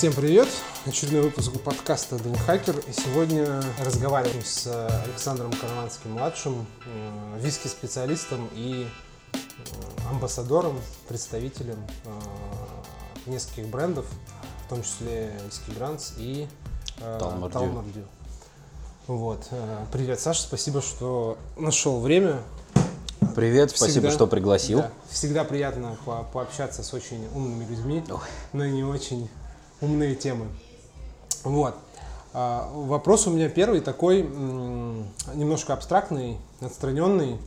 Всем привет! Очередной выпуск подкаста Дэн Хакер. И сегодня разговариваем с Александром Караванским-младшим, э, виски-специалистом и э, амбассадором, представителем э, нескольких брендов, в том числе Виски Грантс и Талмардю. Вот. Привет, Саша, спасибо, что нашел время. Привет, всегда, спасибо, что пригласил. Да, всегда приятно по пообщаться с очень умными людьми, Ой. но не очень умные темы. Вот. А, вопрос у меня первый такой, немножко абстрактный, отстраненный.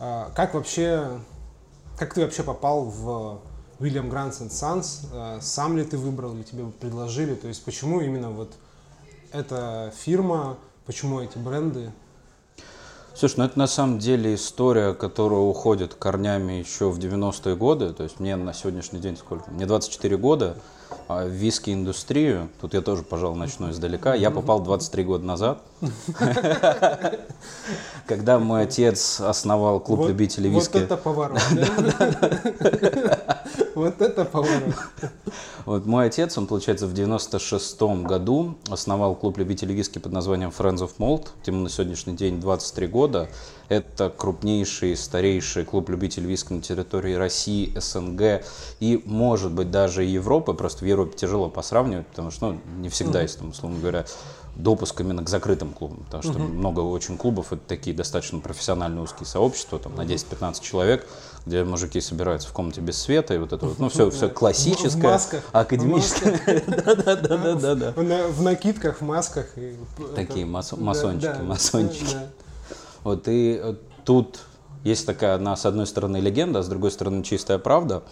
А, как вообще, как ты вообще попал в Grants and Sons? А, сам ли ты выбрал или тебе предложили? То есть почему именно вот эта фирма, почему эти бренды? Слушай, ну это на самом деле история, которая уходит корнями еще в 90-е годы. То есть мне на сегодняшний день сколько? Мне 24 года. А в виски-индустрию, тут я тоже, пожалуй, начну издалека, я попал 23 года назад, когда мой отец основал клуб любителей виски. Вот это поворот. Вот это поворот. Вот мой отец, он, получается, в 96-м году основал клуб любителей виски под названием Friends of Malt. Ему на сегодняшний день 23 года. Это крупнейший, старейший клуб любителей виски на территории России, СНГ и, может быть, даже Европы. Просто в Европе тяжело посравнивать, потому что ну, не всегда есть, там, условно говоря, допуск именно к закрытым клубам, потому что uh-huh. много очень клубов, это такие достаточно профессиональные узкие сообщества, там на 10-15 человек, где мужики собираются в комнате без света, и вот это вот, ну, все, все классическое, в масках, академическое. Да-да-да. В накидках, в масках. Такие масончики, масончики. Вот и э, тут есть такая одна, с одной стороны, легенда, а с другой стороны, чистая правда.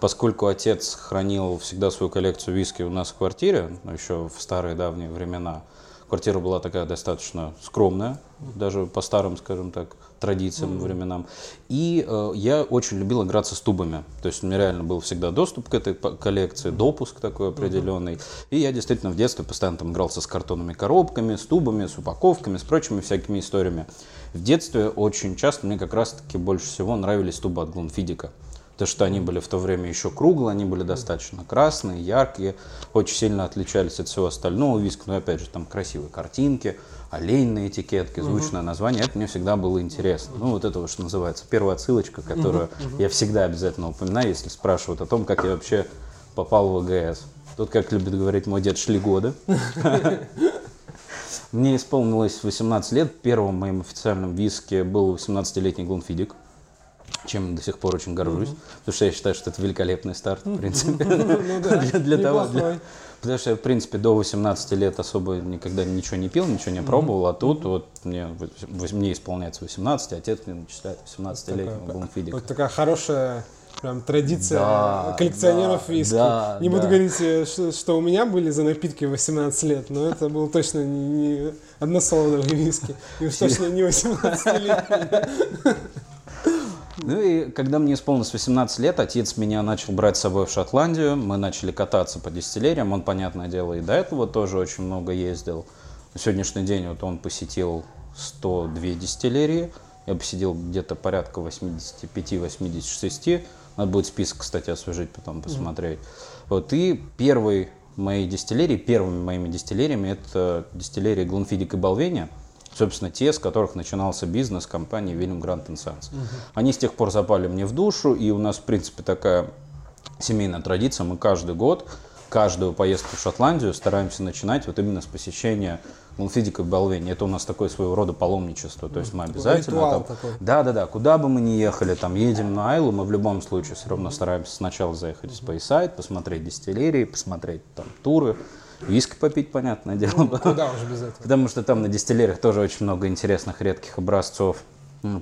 Поскольку отец хранил всегда свою коллекцию виски у нас в квартире, еще в старые давние времена, Квартира была такая достаточно скромная, даже по старым, скажем так, традициям, mm-hmm. временам. И э, я очень любил играться с тубами. То есть у меня реально был всегда доступ к этой коллекции, допуск такой определенный. Mm-hmm. И я действительно в детстве постоянно там игрался с картонными коробками, с тубами, с упаковками, с прочими всякими историями. В детстве очень часто мне как раз-таки больше всего нравились тубы от Глунфидика. То, что они были в то время еще круглые, они были достаточно красные, яркие, очень сильно отличались от всего остального виска. Но опять же, там красивые картинки, олень на этикетке, звучное название. Это мне всегда было интересно. Ну, вот это вот, что называется, первая отсылочка, которую я всегда обязательно упоминаю, если спрашивают о том, как я вообще попал в ВГС. Тут, как любит говорить мой дед, шли годы. Мне исполнилось 18 лет. Первым моим официальным виски был 18-летний Глунфидик чем до сих пор очень горжусь, mm-hmm. потому что я считаю, что это великолепный старт, в принципе, ну для того, потому что я, в принципе, до 18 лет особо никогда ничего не пил, ничего не пробовал, а тут вот мне, мне исполняется 18, отец мне начисляет 18-летнего бумфидика. Вот такая хорошая прям традиция да, коллекционеров да, виски. Да, не буду да. говорить, э, что, что у меня были за напитки 18 лет, но это был точно не, не односолодовый виски. И уж точно не 18 лет. Ну и когда мне исполнилось 18 лет, отец меня начал брать с собой в Шотландию. Мы начали кататься по дистиллериям. Он, понятное дело, и до этого тоже очень много ездил. На сегодняшний день вот он посетил 102 дистиллерии. Я посетил где-то порядка 85-86. Надо будет список, кстати, освежить, потом посмотреть. Mm-hmm. Вот, и первый моей дистиллерии, первыми моими дистиллериями, это дистиллерия Глунфидик и Балвения – собственно, те, с которых начинался бизнес компании William Grant Sons. Угу. Они с тех пор запали мне в душу, и у нас, в принципе, такая семейная традиция. Мы каждый год, каждую поездку в Шотландию стараемся начинать вот именно с посещения Глунфидика и Балвени. Это у нас такое своего рода паломничество. То есть мы обязательно... Там, такой. Да, да, да. Куда бы мы ни ехали, там едем на Айлу, мы в любом случае все равно стараемся сначала заехать в Спейсайд, посмотреть дистиллерии, посмотреть там туры Виски попить, понятное дело. Ну, куда уже без этого. Потому что там на дистиллериях тоже очень много интересных редких образцов.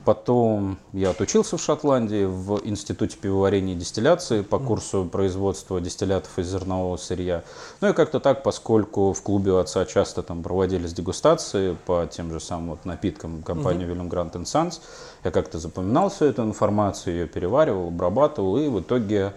Потом я отучился в Шотландии в Институте пивоварения и дистилляции по курсу производства дистиллятов из зернового сырья. Ну и как-то так, поскольку в клубе у отца часто там проводились дегустации по тем же самым вот напиткам компании uh-huh. William Grant Sons, я как-то запоминал всю эту информацию, ее переваривал, обрабатывал, и в итоге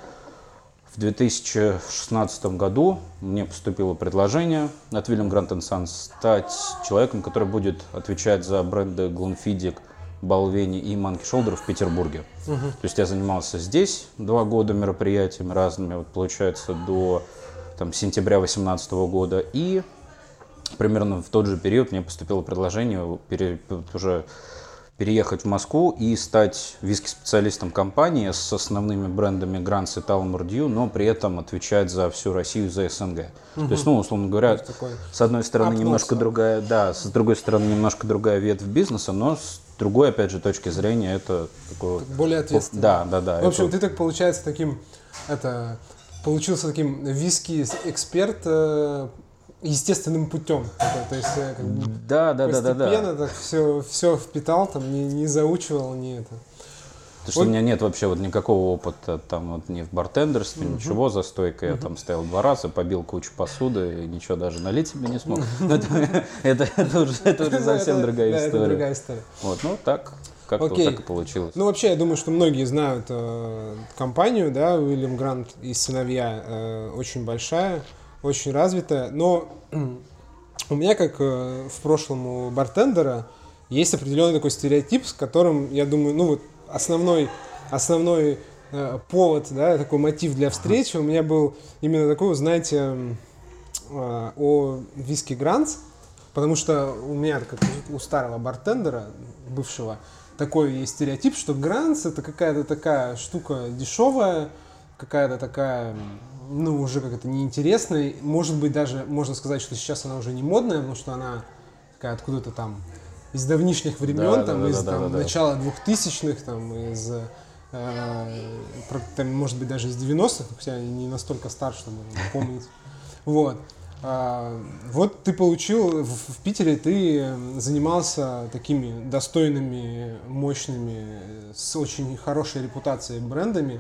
в 2016 году мне поступило предложение от William Grant Sons стать человеком, который будет отвечать за бренды Glenfiddich, Балвени и Monkey Shoulder в Петербурге. Угу. То есть я занимался здесь два года мероприятиями разными, вот получается до там, сентября 2018 года. И примерно в тот же период мне поступило предложение пере, уже переехать в Москву и стать виски-специалистом компании с основными брендами Гранс и Талмурдью, но при этом отвечать за всю Россию, за СНГ. Угу. То есть, ну, условно говоря, с одной стороны Апнулся. немножко другая, да, с другой стороны немножко другая ветвь бизнеса, но с другой, опять же, точки зрения, это такое... Более ответственно. Да, да, да. В общем, это... ты так получается таким, это, получился таким виски-эксперт э, естественным путем. То есть э, как бы да, да, да, да, да. так все, все впитал, там не, не заучивал, не это. Потому что у меня нет вообще вот никакого опыта там вот ни в бартендерстве, угу. ничего за стойкой. Угу. Я там стоял два раза, побил кучу посуды, и ничего даже налить себе не смог. Это уже совсем другая история. другая история. Вот, ну так, как-то вот так и получилось. Ну, вообще, я думаю, что многие знают э, компанию, да, Уильям Грант и сыновья, э, очень большая очень развитая. Но у меня, как э, в прошлом у бартендера, есть определенный такой стереотип, с которым, я думаю, ну вот основной, основной э, повод, да, такой мотив для встречи у меня был именно такой, знаете, э, о виски Гранц, потому что у меня, как у старого бартендера, бывшего, такой есть стереотип, что Гранц это какая-то такая штука дешевая, какая-то такая ну, уже как-то неинтересной. Может быть, даже можно сказать, что сейчас она уже не модная, потому что она такая откуда-то там из давнишних времен, да, там, да, из да, там, да, начала двухтысячных, там, из, э, там, может быть, даже из 90-х, хотя я не настолько стар, чтобы помнить. Вот. А, вот ты получил, в, в Питере ты занимался такими достойными, мощными, с очень хорошей репутацией брендами,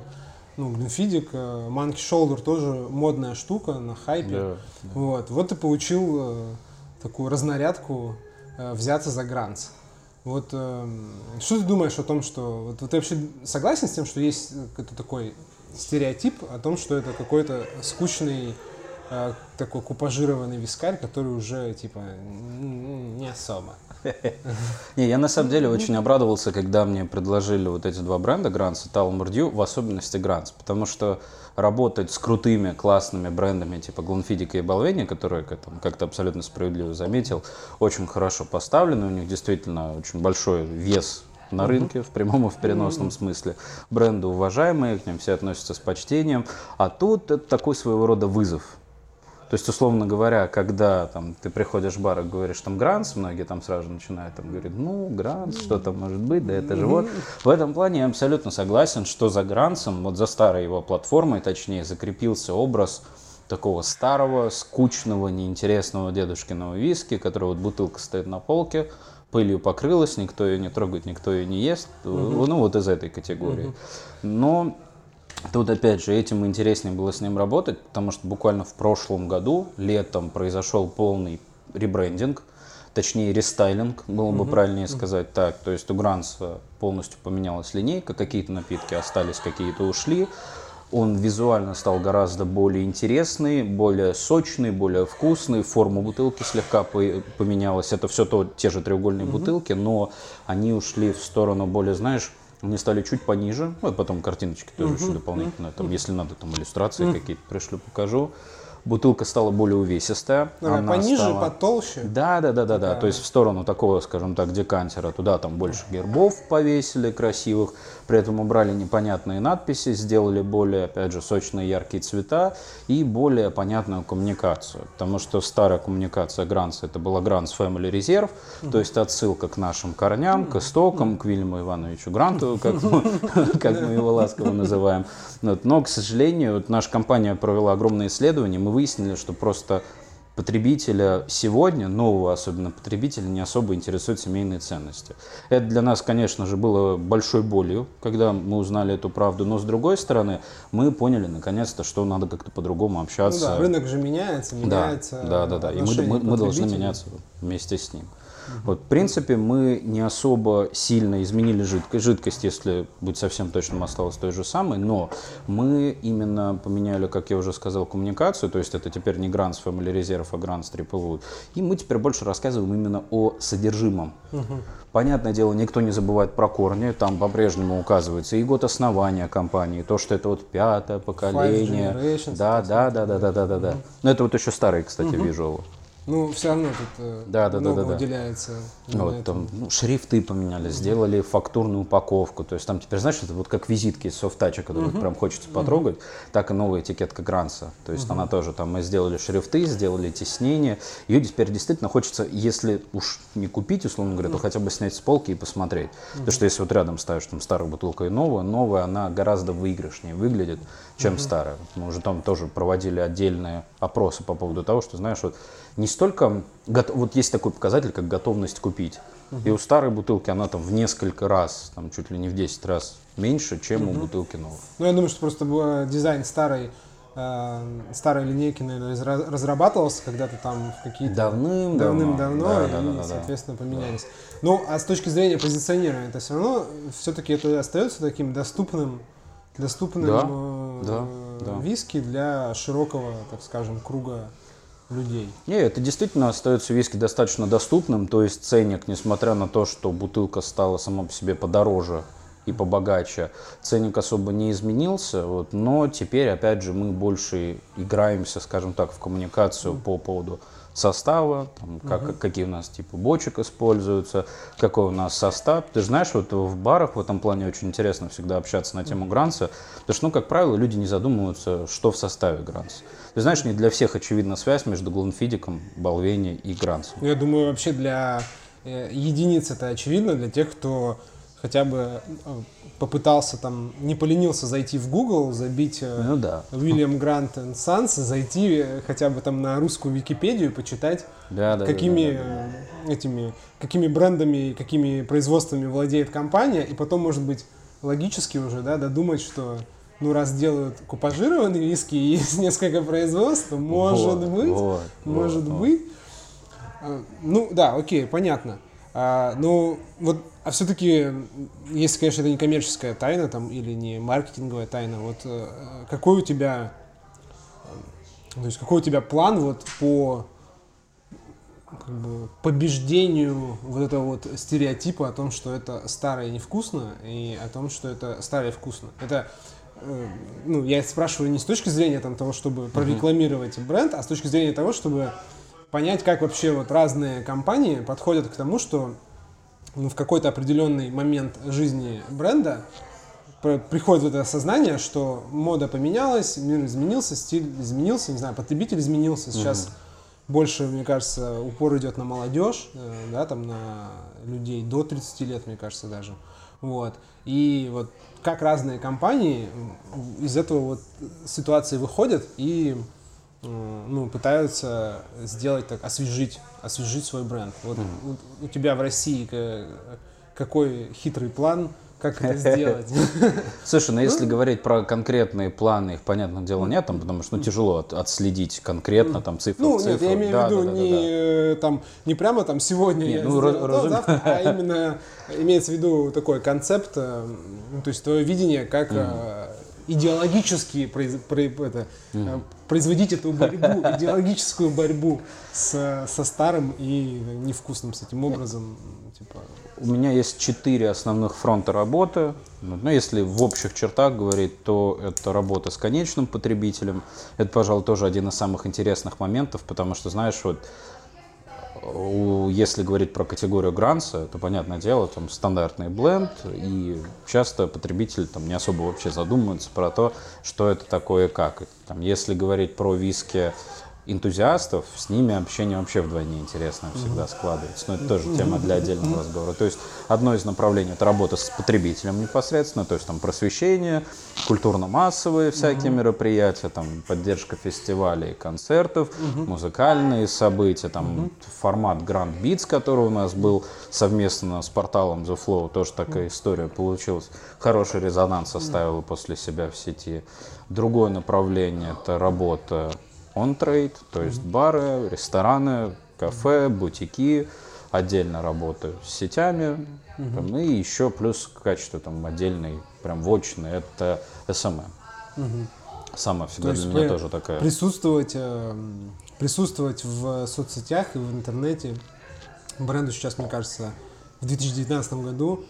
ну, Гленфидик, э, Monkey Shoulder тоже модная штука на хайпе. Да, да. Вот. вот ты получил э, такую разнарядку э, взяться за гранц. Вот э, что ты думаешь о том, что вот, вот ты вообще согласен с тем, что есть какой-то такой стереотип о том, что это какой-то скучный э, такой купажированный вискарь, который уже типа не особо. Не, я на самом деле очень обрадовался, когда мне предложили вот эти два бренда, Гранс и Талмурдью, в особенности Гранс, потому что работать с крутыми, классными брендами типа Глонфидика и Балвени, которые, как то абсолютно справедливо заметил, очень хорошо поставлены, у них действительно очень большой вес на рынке, в прямом и в переносном смысле. Бренды уважаемые, к ним все относятся с почтением. А тут это такой своего рода вызов. То есть, условно говоря, когда там, ты приходишь в бар и говоришь там Гранс, многие там сразу начинают там говорить, ну, Гранс, что там может быть, да это же вот. В этом плане я абсолютно согласен, что за Грансом, вот за старой его платформой, точнее, закрепился образ такого старого, скучного, неинтересного дедушкиного виски, который вот бутылка стоит на полке, пылью покрылась, никто ее не трогает, никто ее не ест. Mm-hmm. Ну, вот из этой категории. Mm-hmm. Но Тут, опять же, этим интереснее было с ним работать, потому что буквально в прошлом году, летом, произошел полный ребрендинг, точнее рестайлинг, было бы mm-hmm. правильнее сказать так. То есть у Гранса полностью поменялась линейка, какие-то напитки остались, какие-то ушли. Он визуально стал гораздо более интересный, более сочный, более вкусный. Форма бутылки слегка поменялась. Это все то, те же треугольные mm-hmm. бутылки, но они ушли в сторону более, знаешь, они стали чуть пониже. Вот потом картиночки тоже еще дополнительно. Там, если надо, там иллюстрации какие-то пришлю, покажу бутылка стала более увесистая. Она, она пониже, стала... потолще. Да, да, да, да, да. То есть в сторону такого, скажем так, декантера. Туда там больше гербов повесили красивых. При этом убрали непонятные надписи, сделали более, опять же, сочные яркие цвета и более понятную коммуникацию. Потому что старая коммуникация Гранс это была Гранс Family Reserve, то есть отсылка к нашим корням, к истокам, к Вильяму Ивановичу Гранту, как мы, как мы его ласково называем. Но, к сожалению, наша компания провела огромное исследование, мы выяснили, что просто потребителя сегодня, нового особенно потребителя, не особо интересуют семейные ценности. Это для нас, конечно же, было большой болью, когда мы узнали эту правду, но с другой стороны, мы поняли наконец-то, что надо как-то по-другому общаться. Ну да, рынок же меняется, меняется. Да, да, да, да. и мы, мы, мы должны меняться вместе с ним. Вот, в принципе, мы не особо сильно изменили жидкость. Жидкость, если быть совсем точным, осталась той же самой, но мы именно поменяли, как я уже сказал, коммуникацию, то есть это теперь не Grants Family Reserve, а Grants Triple И мы теперь больше рассказываем именно о содержимом. Угу. Понятное дело, никто не забывает про корни, там по-прежнему указывается и год основания компании, то, что это вот пятое поколение. Да, да, да, да, да, да, да, да. Но это вот еще старые, кстати, угу. вижу. Ну, все равно тут э, да, да, много да, да, выделяется. Вот, там, ну, шрифты поменяли, mm-hmm. сделали фактурную упаковку. То есть там теперь, знаешь, это вот как визитки из софтача, которые mm-hmm. прям хочется mm-hmm. потрогать, так и новая этикетка Гранса. То есть mm-hmm. она тоже там, мы сделали шрифты, сделали теснение. Ее теперь действительно хочется, если уж не купить, условно говоря, mm-hmm. то хотя бы снять с полки и посмотреть. Mm-hmm. Потому что если вот рядом ставишь там старую бутылку и новую, новая, она гораздо выигрышнее выглядит, чем mm-hmm. старая. Мы уже там тоже проводили отдельные опросы по поводу того, что, знаешь, вот не столько, вот есть такой показатель, как готовность купить. Угу. И у старой бутылки она там в несколько раз, там чуть ли не в 10 раз меньше, чем угу. у бутылки новой. Ну, я думаю, что просто дизайн старой э, старой линейки, наверное, разрабатывался когда-то там в какие-то... Давным-давно. Давным-давно, да, и, да, да, соответственно, да. поменялись. Ну, а с точки зрения позиционирования, это все равно все-таки это остается таким доступным, доступным да, э, да, да. виски для широкого, так скажем, круга людей. Не, это действительно остается виски достаточно доступным, то есть ценник, несмотря на то, что бутылка стала сама по себе подороже и побогаче, ценник особо не изменился, вот, но теперь, опять же, мы больше играемся, скажем так, в коммуникацию mm. по поводу состава, там, как, угу. какие у нас типы бочек используются, какой у нас состав. Ты же знаешь, вот в барах в этом плане очень интересно всегда общаться на тему гранса, потому что, ну, как правило, люди не задумываются, что в составе гранса. Ты знаешь, не для всех очевидна связь между Глонфидиком, Балвени и Грансом. Я думаю, вообще для э, единиц это очевидно, для тех, кто хотя бы э, попытался там, не поленился зайти в Google, забить э, ну, да. William Grant and Sons, зайти э, хотя бы там на русскую Википедию, почитать, да, да, какими да, да, да. этими, какими брендами, какими производствами владеет компания, и потом, может быть, логически уже, да, додумать, что ну, раз делают купажированные виски и есть несколько производств, может вот, быть, вот, может вот, быть. Вот. Ну, да, окей, понятно. А, ну, вот, а все-таки, если, конечно, это не коммерческая тайна там, или не маркетинговая тайна, вот э, какой у тебя, то есть какой у тебя план вот по как бы, побеждению вот этого вот стереотипа о том, что это старое невкусно, и о том, что это старое вкусно. Это э, ну, я спрашиваю не с точки зрения там, того, чтобы прорекламировать бренд, а с точки зрения того, чтобы понять, как вообще вот разные компании подходят к тому, что ну, в какой-то определенный момент жизни бренда приходит это осознание, что мода поменялась, мир изменился, стиль изменился, не знаю, потребитель изменился. Сейчас mm-hmm. больше, мне кажется, упор идет на молодежь, э, да, там на людей до 30 лет, мне кажется, даже. Вот. И вот как разные компании из этого вот ситуации выходят и ну, пытаются сделать так, освежить, освежить свой бренд. Вот mm. у, у тебя в России какой хитрый план, как это сделать? Слушай, ну если говорить про конкретные планы, их, понятное дело, нет, там, потому что ну, тяжело от, отследить конкретно там цифры Ну, нет, я имею в виду не, там, не прямо там сегодня нет, я ну, сделал завтра, а именно имеется в виду такой концепт, э, ну, то есть твое видение, как mm идеологически произ, про, это, mm. Производить эту борьбу, идеологическую борьбу с, со старым и невкусным с этим образом. Типа. У меня есть четыре основных фронта работы. Ну, если в общих чертах говорить, то это работа с конечным потребителем. Это, пожалуй, тоже один из самых интересных моментов, потому что, знаешь, вот если говорить про категорию гранса, то, понятное дело, там стандартный бленд, и часто потребитель там не особо вообще задумывается про то, что это такое и как. Там, если говорить про виски энтузиастов, с ними общение вообще вдвойне интересно всегда складывается. Но это тоже тема для отдельного разговора. То есть одно из направлений – это работа с потребителем непосредственно, то есть там просвещение, культурно-массовые всякие мероприятия, там поддержка фестивалей, концертов, музыкальные события, там формат Grand Beats, который у нас был совместно с порталом The Flow, тоже такая история получилась. Хороший резонанс оставила после себя в сети. Другое направление – это работа он-трейд, то есть бары, рестораны, кафе, бутики, отдельно работаю с сетями, угу. там, и еще плюс качество там отдельный, прям вочный, это SMM. Угу. Сама всегда для меня тоже такая. Присутствовать, э, присутствовать в соцсетях и в интернете бренду сейчас, мне кажется, в 2019 году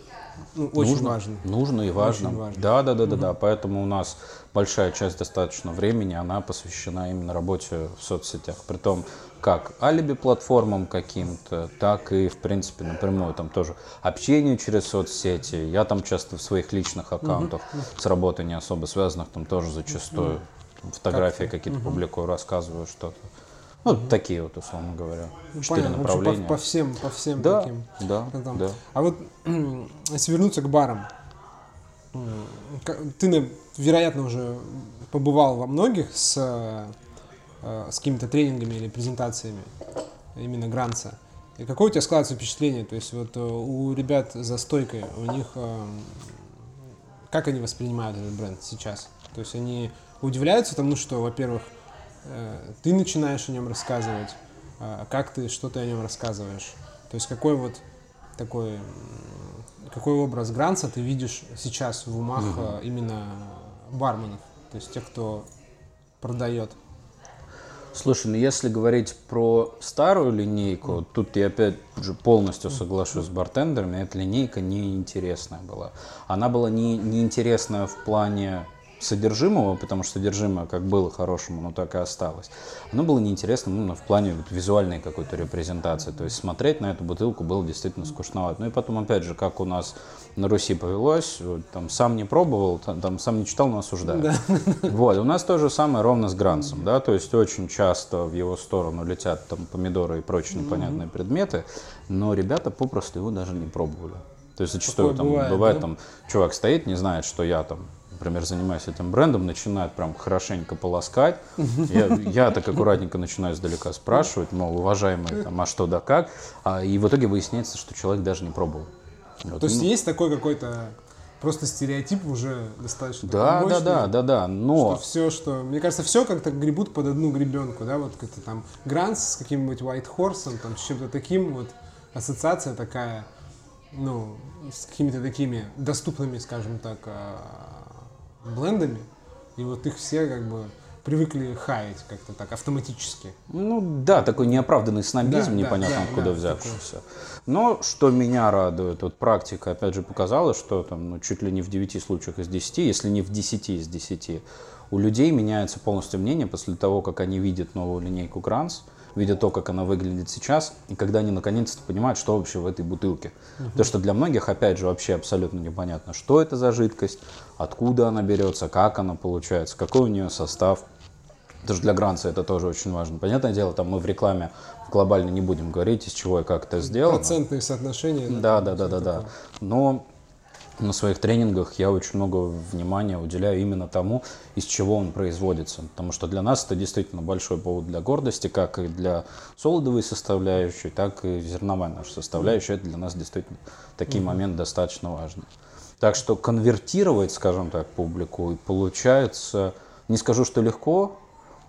ну, очень нужно, важно. Нужно и важно. Очень важно. Да, да, да, угу. да, да. Поэтому у нас большая часть достаточно времени, она посвящена именно работе в соцсетях. Притом как алиби-платформам каким-то, так и, в принципе, напрямую там тоже общение через соцсети. Я там часто в своих личных аккаунтах uh-huh. с работой не особо связанных, там тоже зачастую uh-huh. фотографии как какие-то uh-huh. публикую, рассказываю что-то. Ну, uh-huh. такие вот, условно говоря, ну, четыре Понятно. направления. по, по всем, по всем да, таким. Да, там. да. А вот если вернуться к барам, ты, вероятно, уже побывал во многих с Э, с какими-то тренингами или презентациями именно Гранца. И какое у тебя складывается впечатление? То есть вот э, у ребят за стойкой, у них э, как они воспринимают этот бренд сейчас? То есть они удивляются тому, что, во-первых, ты начинаешь о нем рассказывать, как ты, что ты о нем рассказываешь. То есть какой вот такой, какой образ Гранца ты видишь сейчас в умах угу. именно барменов, то есть тех, кто продает? Слушай, ну если говорить про старую линейку, тут я опять же полностью соглашусь с бартендерами, эта линейка неинтересная была. Она была не, неинтересная в плане содержимого, потому что содержимое как было хорошим, оно так и осталось. Оно было неинтересно именно в плане вот, визуальной какой-то репрезентации. То есть смотреть на эту бутылку было действительно скучновато. Ну и потом, опять же, как у нас на Руси повелось, вот, там сам не пробовал, там, там сам не читал, но осуждают. Да. Вот, у нас то же самое ровно с Гранцем, да, то есть очень часто в его сторону летят там помидоры и прочие непонятные mm-hmm. предметы, но ребята попросту его даже не пробовали. То есть зачастую Такое там бывает, бывает да? там чувак стоит, не знает, что я там например, занимаюсь этим брендом, начинают прям хорошенько полоскать. Я, я так аккуратненько начинаю издалека спрашивать, мол, уважаемый, там, а что да как. А, и в итоге выясняется, что человек даже не пробовал. Вот. То есть ну, есть такой какой-то просто стереотип уже достаточно да, мощный, да, да, да, да, но что все, что мне кажется, все как-то гребут под одну гребенку, да, вот как-то там Гранс с каким-нибудь White Horse, там с чем-то таким, вот ассоциация такая, ну, с какими-то такими доступными, скажем так, а, блендами, и вот их все как бы привыкли хаять как-то так автоматически. Ну да, такой неоправданный снобизм, да, непонятно да, откуда да, взявшийся. Но что меня радует, вот практика опять же показала, что там ну, чуть ли не в 9 случаях из 10, если не в 10 из 10, у людей меняется полностью мнение после того, как они видят новую линейку Гранс, видя то, как она выглядит сейчас, и когда они наконец-то понимают, что вообще в этой бутылке. Угу. Потому что для многих, опять же, вообще абсолютно непонятно, что это за жидкость, откуда она берется, как она получается, какой у нее состав. Даже для Гранца это тоже очень важно. Понятное дело, там мы в рекламе глобально не будем говорить, из чего и как это сделано. Процентные соотношения. Да, да, да, да, да. Но на своих тренингах я очень много внимания уделяю именно тому, из чего он производится. Потому что для нас это действительно большой повод для гордости, как и для солодовой составляющей, так и зерновая наша составляющая. Это для нас действительно такие mm-hmm. моменты достаточно важны. Так что конвертировать, скажем так, публику получается, не скажу, что легко,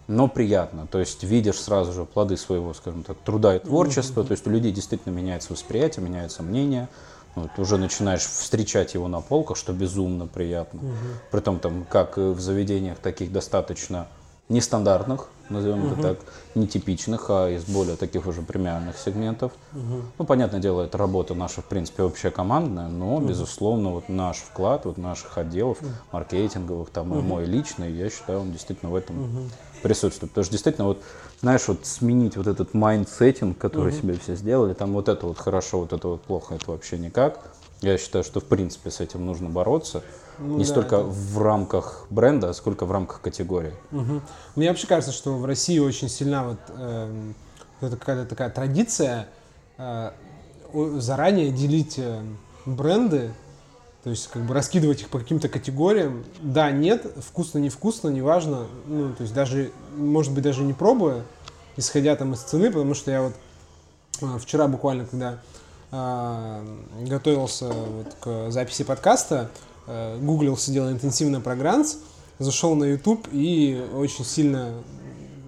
но приятно. То есть видишь сразу же плоды своего, скажем так, труда и творчества. То есть у людей действительно меняется восприятие, меняется мнение. Вот, уже начинаешь встречать его на полках, что безумно приятно. Угу. Притом там, как в заведениях таких достаточно нестандартных, назовем угу. это так, нетипичных, а из более таких уже премиальных сегментов. Угу. Ну, понятное дело, это работа наша, в принципе, общая командная, но, угу. безусловно, вот наш вклад, вот наших отделов, угу. маркетинговых, там, угу. и мой личный, я считаю, он действительно в этом угу. присутствует. Потому что действительно, вот, знаешь, вот сменить вот этот mindsetting, который угу. себе все сделали, там вот это вот хорошо, вот это вот плохо, это вообще никак. Я считаю, что в принципе с этим нужно бороться. Ну, не да, столько это... в рамках бренда, сколько в рамках категории. Угу. Мне вообще кажется, что в России очень сильна вот, э, какая-то такая традиция э, заранее делить э, бренды, то есть как бы раскидывать их по каким-то категориям. Да, нет, вкусно, невкусно, неважно. Ну, то есть даже, может быть, даже не пробуя, исходя там из цены, потому что я вот э, вчера буквально, когда готовился вот к записи подкаста, Э, гуглил, сидел интенсивно про Гранс, зашел на YouTube и очень сильно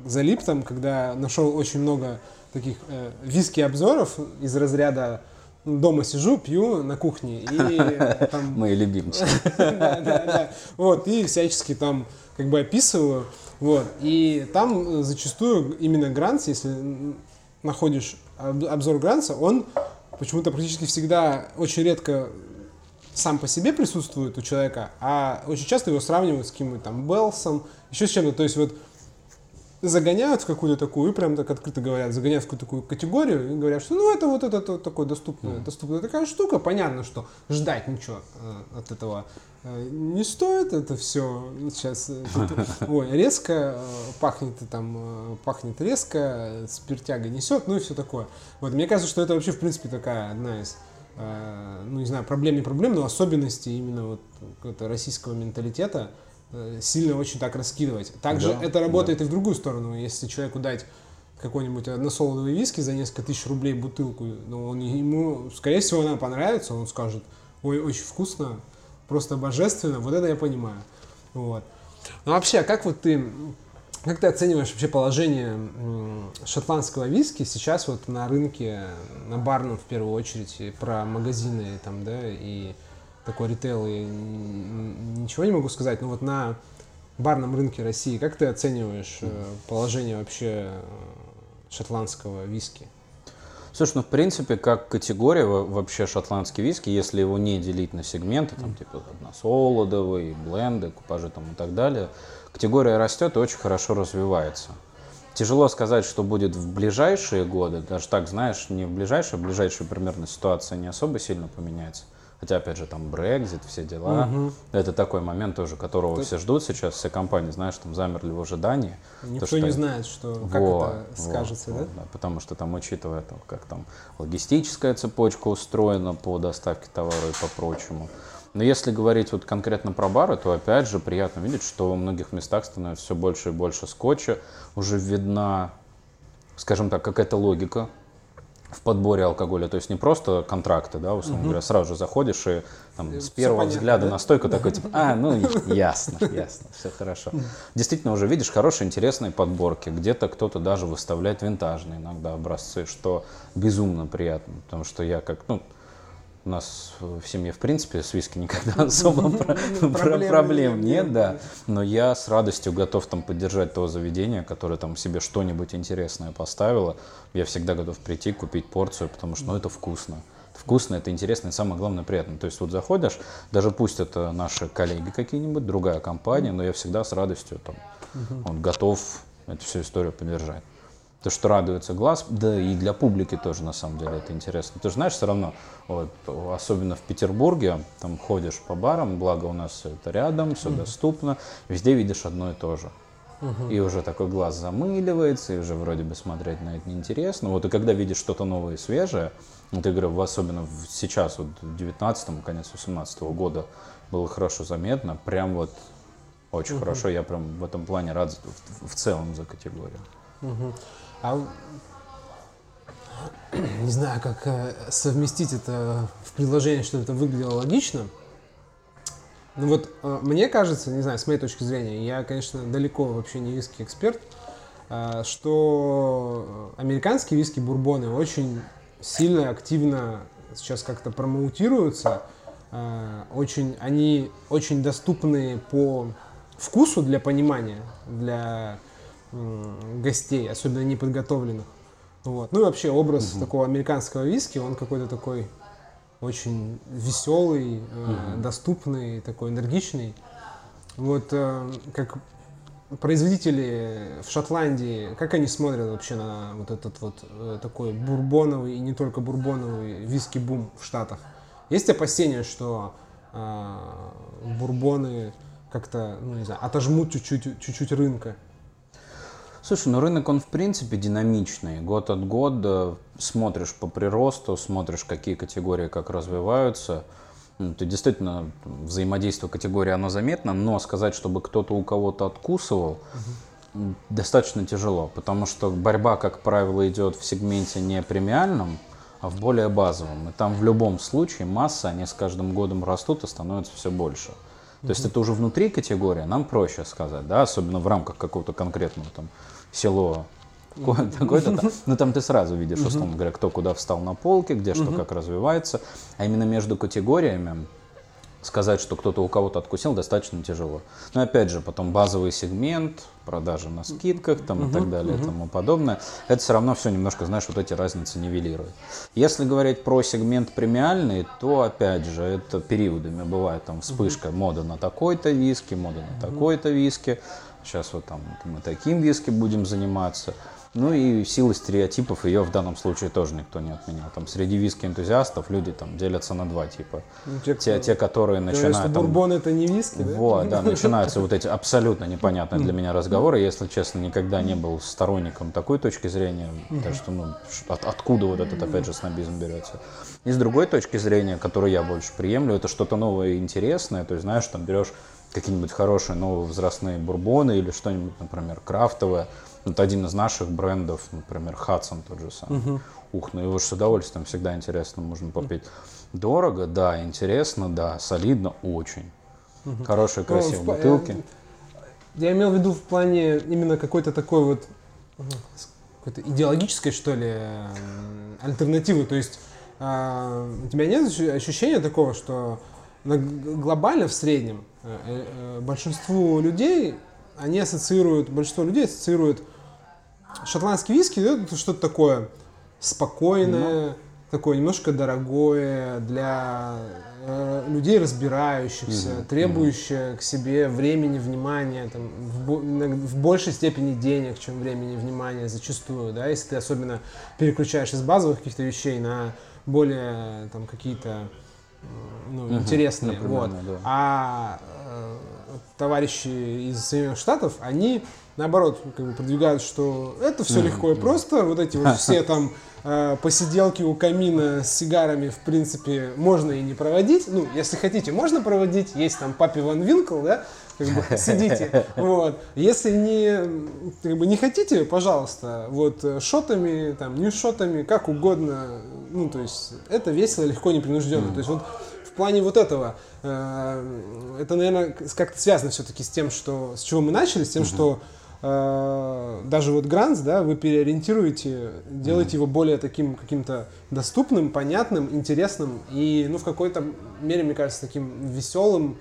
залип там, когда нашел очень много таких э, виски-обзоров из разряда дома сижу, пью на кухне. И, там... Мои любимцы. да, да, да. Вот, и всячески там как бы описываю. Вот, и там зачастую именно Гранц, если находишь обзор Гранца, он почему-то практически всегда очень редко сам по себе присутствует у человека, а очень часто его сравнивают с каким-нибудь там Белсом, еще с чем-то. То есть вот загоняют в какую-то такую, и прям так открыто говорят, загоняют в какую-то такую категорию и говорят, что ну это вот это, это такое доступная, mm. доступная такая штука, понятно, что ждать ничего э, от этого не стоит, это все сейчас э, ой, резко э, пахнет там э, пахнет резко, спиртяга несет, ну и все такое. Вот мне кажется, что это вообще в принципе такая одна из ну не знаю, проблем не проблем, но особенности именно вот российского менталитета, сильно очень так раскидывать. Также да, это работает да. и в другую сторону. Если человеку дать какой-нибудь односолодовый виски за несколько тысяч рублей бутылку, ну, он, ему, скорее всего, она понравится, он скажет, ой, очень вкусно, просто божественно, вот это я понимаю. Вот. Ну, вообще, как вот ты, как ты оцениваешь вообще положение шотландского виски сейчас вот на рынке, на барном в первую очередь, про магазины там, да, и такой ритейл, я ничего не могу сказать, но вот на барном рынке России, как ты оцениваешь э, положение вообще э, шотландского виски? Слушай, ну в принципе, как категория вообще шотландский виски, если его не делить на сегменты, там типа односолодовый, бленды, купажи там и так далее, категория растет и очень хорошо развивается. Тяжело сказать, что будет в ближайшие годы, даже так, знаешь, не в ближайшие, а в ближайшую примерно ситуация не особо сильно поменяется. Хотя, опять же, там Брекзит, все дела. Угу. Это такой момент тоже, которого Тут... все ждут сейчас, все компании, знаешь, там замерли в ожидании. Никто то, что... не знает, что, как во, это скажется, во, да? да? Потому что там, учитывая, то, как там логистическая цепочка устроена по доставке товара и по прочему. Но если говорить вот конкретно про бары, то опять же приятно видеть, что во многих местах становится все больше и больше скотча. Уже видна, скажем так, какая-то логика в подборе алкоголя, то есть не просто контракты, да, условно угу. говоря, сразу же заходишь и там, с первого понятно, взгляда да? на стойку такой типа, а, ну ясно, ясно, все хорошо. Действительно уже видишь хорошие, интересные подборки, где-то кто-то даже выставляет винтажные иногда образцы, что безумно приятно, потому что я как, ну, у нас в семье, в принципе, с виски никогда особо проблем нет, да. Но я с радостью готов там поддержать то заведение, которое там себе что-нибудь интересное поставило. Я всегда готов прийти, купить порцию, потому что ну, это вкусно. Вкусно, это интересно и самое главное приятно. То есть вот заходишь, даже пусть это наши коллеги какие-нибудь, другая компания, но я всегда с радостью там, он готов эту всю историю поддержать то, что радуется глаз, да и для публики тоже на самом деле это интересно. Ты же знаешь, все равно, вот, особенно в Петербурге, там ходишь по барам, благо у нас все это рядом, все mm-hmm. доступно, везде видишь одно и то же. Uh-huh. И уже такой глаз замыливается, и уже вроде бы смотреть на это неинтересно. Вот и когда видишь что-то новое и свежее, вот я говорю, особенно сейчас, вот в 19-м, конец 18 -го года, было хорошо заметно, прям вот очень uh-huh. хорошо, я прям в этом плане рад в, в целом за категорию. Uh-huh. А не знаю, как э, совместить это в предложении, чтобы это выглядело логично. Ну вот э, мне кажется, не знаю, с моей точки зрения, я, конечно, далеко вообще не виски эксперт, э, что американские виски бурбоны очень сильно, активно сейчас как-то промоутируются. Очень, они очень доступны по вкусу для понимания, для гостей, особенно неподготовленных. Вот. Ну и вообще образ угу. такого американского виски, он какой-то такой очень веселый, угу. доступный, такой энергичный. Вот э, как производители в Шотландии, как они смотрят вообще на вот этот вот э, такой бурбоновый и не только бурбоновый виски-бум в Штатах? Есть опасения, что бурбоны как-то, ну не знаю, отожмут чуть-чуть, чуть-чуть рынка? Слушай, ну рынок, он в принципе динамичный. Год от года смотришь по приросту, смотришь, какие категории как развиваются. Ну, ты действительно, взаимодействие категории, оно заметно, но сказать, чтобы кто-то у кого-то откусывал, угу. достаточно тяжело, потому что борьба, как правило, идет в сегменте не премиальном, а в более базовом. И там в любом случае масса, они с каждым годом растут и становятся все больше. То есть это уже внутри категории, нам проще сказать, да, особенно в рамках какого-то конкретного там село такой-то. Ну, там ты сразу видишь, условно говоря, кто куда встал на полке, где что как развивается. А именно между категориями сказать, что кто-то у кого-то откусил, достаточно тяжело. Но опять же, потом базовый сегмент, продажи на скидках там, и так далее и тому подобное, это все равно все немножко, знаешь, вот эти разницы нивелирует. Если говорить про сегмент премиальный, то опять же, это периодами бывает там вспышка мода на такой-то виски, мода на такой-то виски. Сейчас вот там мы таким виски будем заниматься. Ну и силы стереотипов ее в данном случае тоже никто не отменял. Там среди виски-энтузиастов люди там делятся на два типа. Ну, те, те, те, которые начинают... Что бурбон это не виски, да? Вот, да, начинаются вот эти абсолютно непонятные для меня разговоры. Если честно, никогда не был сторонником такой точки зрения. Так что, ну, от, откуда вот этот, опять же, снобизм берется. И с другой точки зрения, которую я больше приемлю, это что-то новое и интересное. То есть, знаешь, там берешь какие-нибудь хорошие новые возрастные бурбоны или что-нибудь, например, крафтовое. Вот один из наших брендов, например, Хадсон тот же самый. Угу. Ух, ну его с удовольствием всегда интересно можно попить. Дорого, да, интересно, да, солидно, очень. Угу. Хорошие, ну, красивые ну, бутылки. Я имел в виду в плане именно какой-то такой вот какой-то идеологической, что ли, альтернативы. То есть а, у тебя нет ощущения такого, что глобально в среднем э, э, большинству людей они ассоциируют, большинство людей ассоциируют шотландский виски, это что-то такое спокойное, mm такое немножко дорогое для э, людей разбирающихся, mm требующее mm к себе времени, внимания, там, в, в большей степени денег, чем времени, внимания зачастую, да, если ты особенно переключаешь из базовых каких-то вещей на более там какие-то ну, угу, интересные. Вот. Да. А э, товарищи из Соединенных Штатов, они наоборот как бы продвигают, что это все легко и просто, вот эти вот все там э, посиделки у камина с сигарами, в принципе, можно и не проводить. Ну, если хотите, можно проводить. Есть там папи Ван Винкл, да, как бы сидите. Вот. Если не, как бы не хотите, пожалуйста, вот шотами, там, не шотами, как угодно. Ну, то есть это весело, легко, непринужденно. То есть вот в плане вот этого, э, это, наверное, как-то связано все-таки с тем, что, с чего мы начали, с тем, что э, даже вот Гранс, да, вы переориентируете, делаете его более таким каким-то доступным, понятным, интересным и, ну, в какой-то мере, мне кажется, таким веселым,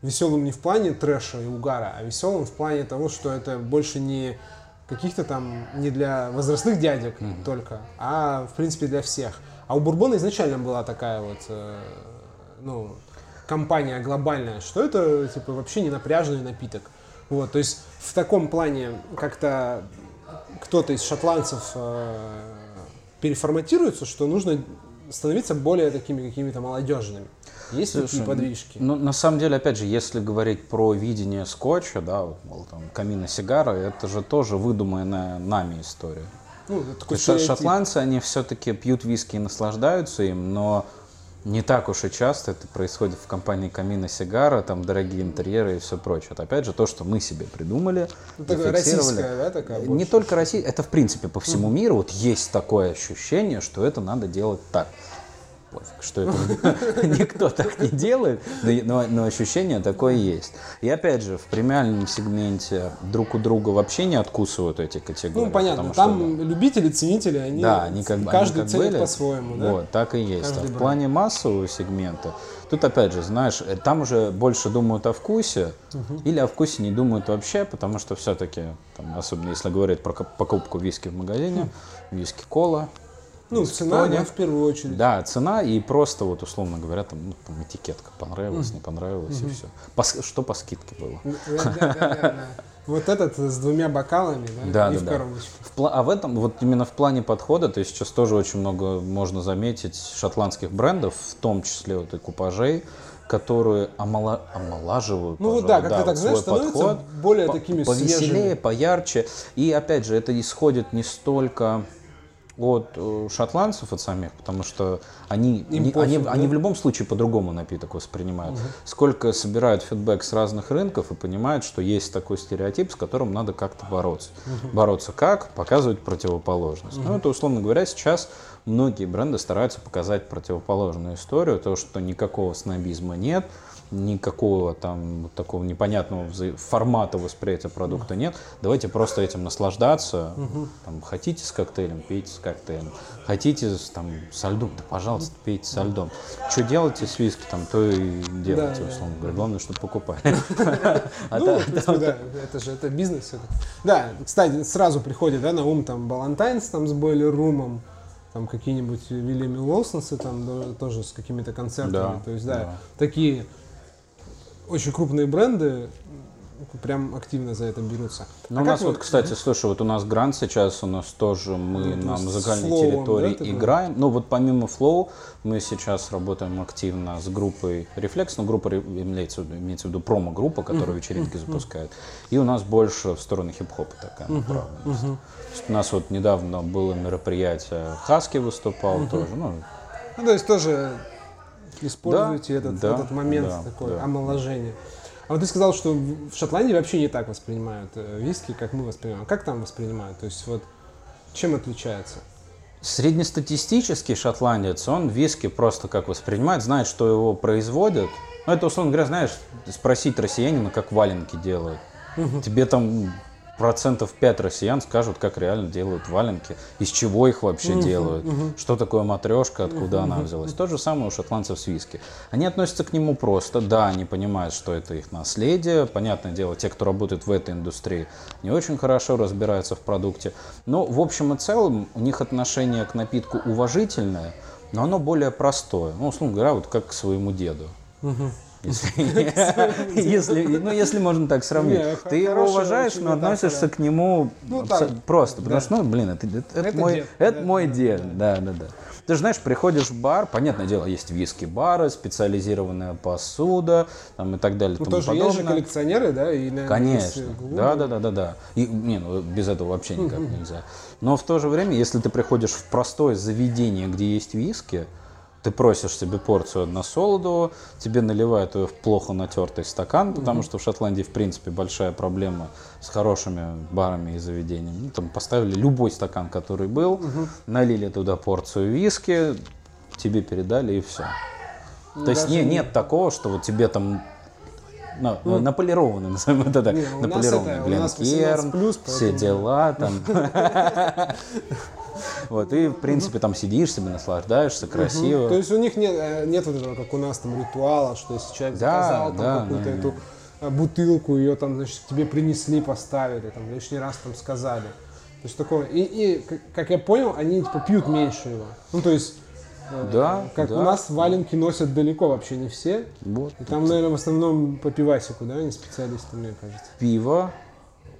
веселым не в плане трэша и угара, а веселым в плане того, что это больше не каких-то там, не для возрастных дядек mm-hmm. только, а в принципе для всех. А у Бурбона изначально была такая вот, э, ну, компания глобальная, что это типа вообще не напряженный напиток. Вот, то есть в таком плане как-то кто-то из шотландцев э, переформатируется, что нужно становиться более такими какими-то молодежными. Есть Слушай, такие подвижки? Ну, на самом деле, опять же, если говорить про видение скотча, да, мол, там, камина сигара, это же тоже выдуманная нами история. Ну, такой шотландцы, они все-таки пьют виски и наслаждаются им, но не так уж и часто это происходит в компании Камина Сигара, там дорогие интерьеры и все прочее. Это опять же то, что мы себе придумали, ну, российская, да, такая больше? Не только российская, это в принципе по всему миру вот есть такое ощущение, что это надо делать так пофиг, что это никто так не делает, но, но ощущение такое есть. И опять же, в премиальном сегменте друг у друга вообще не откусывают эти категории. Ну, понятно, там что, любители, ценители, они, да, они как, каждый они как ценит по-своему. Да? Вот, так и есть. Каждый а в плане массового сегмента, тут опять же, знаешь, э, там уже больше думают о вкусе, угу. или о вкусе не думают вообще, потому что все-таки, особенно если говорить про покупку виски в магазине, виски кола, ну, цена, да, в первую очередь. Да, цена и просто вот, условно говоря, там, ну, там этикетка понравилась, mm. не понравилась mm-hmm. и все. По, что по скидке было? Да, да, да, Вот этот с двумя бокалами, да, да и да, в коробочке. В, а в этом, вот именно в плане подхода, то есть сейчас тоже очень много можно заметить шотландских брендов, в том числе вот и купажей, которые омала, омолаживают. Ну пожалуй, да, как да, ты так знаешь, становятся подход, более по, такими повеселее, свежими. поярче. И опять же, это исходит не столько от э, шотландцев, от самих, потому что они, не, пофиг, они, да? они в любом случае по-другому напиток воспринимают. Угу. Сколько собирают фидбэк с разных рынков и понимают, что есть такой стереотип, с которым надо как-то бороться. Угу. Бороться как? Показывать противоположность. Угу. Ну, это, условно говоря, сейчас многие бренды стараются показать противоположную историю, то, что никакого снобизма нет, никакого там такого непонятного формата восприятия продукта нет. Давайте просто этим наслаждаться. Угу. Там, хотите с коктейлем, пейте с коктейлем. Хотите там, со льдом, да пожалуйста, пейте со льдом. Что делаете с виски, там, то и делайте, условно говоря. Главное, чтобы покупали. А ну, это же это бизнес. Да, кстати, сразу приходит на ум там Балантайнс там с Бойлер Румом там какие-нибудь Вильями Лоусонсы там тоже с какими-то концертами. Да, То есть, да, да, такие очень крупные бренды прям активно за это берутся. Ну, а у нас вы... вот, кстати, слушай, вот у нас грант сейчас, у нас тоже мы ну, на музыкальной флоу, территории да, играем. Ну, вот помимо Flow мы сейчас работаем активно с группой Reflex, ну, группа имеется в виду, имеется в виду промо-группа, которая вечеринки запускает. И у нас больше в сторону хип-хопа такая направленность. У нас вот недавно было мероприятие, Хаски выступал тоже, ну, ну, то есть тоже используйте да, этот, да, этот момент да, такой да. омоложения. А вот ты сказал, что в Шотландии вообще не так воспринимают э, виски, как мы воспринимаем. Как там воспринимают? То есть вот чем отличается? Среднестатистический шотландец, он виски просто как воспринимает, знает, что его производят. Ну, это, условно говоря, знаешь, спросить россиянина, как валенки делают. Угу. Тебе там процентов 5 россиян скажут, как реально делают валенки, из чего их вообще uh-huh, делают, uh-huh. что такое матрешка, откуда uh-huh, она взялась. То же самое у шотландцев с виски. Они относятся к нему просто, да, они понимают, что это их наследие. Понятное дело, те, кто работает в этой индустрии, не очень хорошо разбираются в продукте. Но в общем и целом у них отношение к напитку уважительное, но оно более простое. Ну, условно говоря, вот как к своему деду. Uh-huh. Если, ну, если можно так сравнить. Ты его уважаешь, но относишься к нему ну, просто. Потому что, ну, блин, это, мой, это да, мой да, дед. Да, да, да. Ты же знаешь, приходишь в бар, понятное дело, есть виски-бары, специализированная посуда там, и так далее. Ну, тоже подобное. есть же коллекционеры, да? И, наверное, Конечно. Да, да, да, да, да. И, не, ну, без этого вообще никак нельзя. Но в то же время, если ты приходишь в простое заведение, где есть виски, ты просишь себе порцию односолодового, тебе наливают ее в плохо натертый стакан, потому угу. что в Шотландии, в принципе, большая проблема с хорошими барами и заведениями. Ну, там поставили любой стакан, который был, угу. налили туда порцию виски, тебе передали и все. Ну, То есть не, нет такого, что вот тебе там ну, ну, наполированный, назовем это так, не, наполированный Гленкерн, все дела там. Вот, и, в принципе, там сидишь себе, наслаждаешься, красиво. То есть у них нет, э, нет вот этого, как у нас, там, ритуала, что если человек заказал там какую-то эту э, бутылку, ее там, значит, тебе принесли, поставили, там, лишний раз там сказали. То есть такое. И, и как я понял, они типа пьют меньше его. Ну, то есть э, да, как да. у нас валенки носят далеко вообще не все. Вот. И там, наверное, в основном по пивасику, да, они специалисты, мне кажется. Пиво,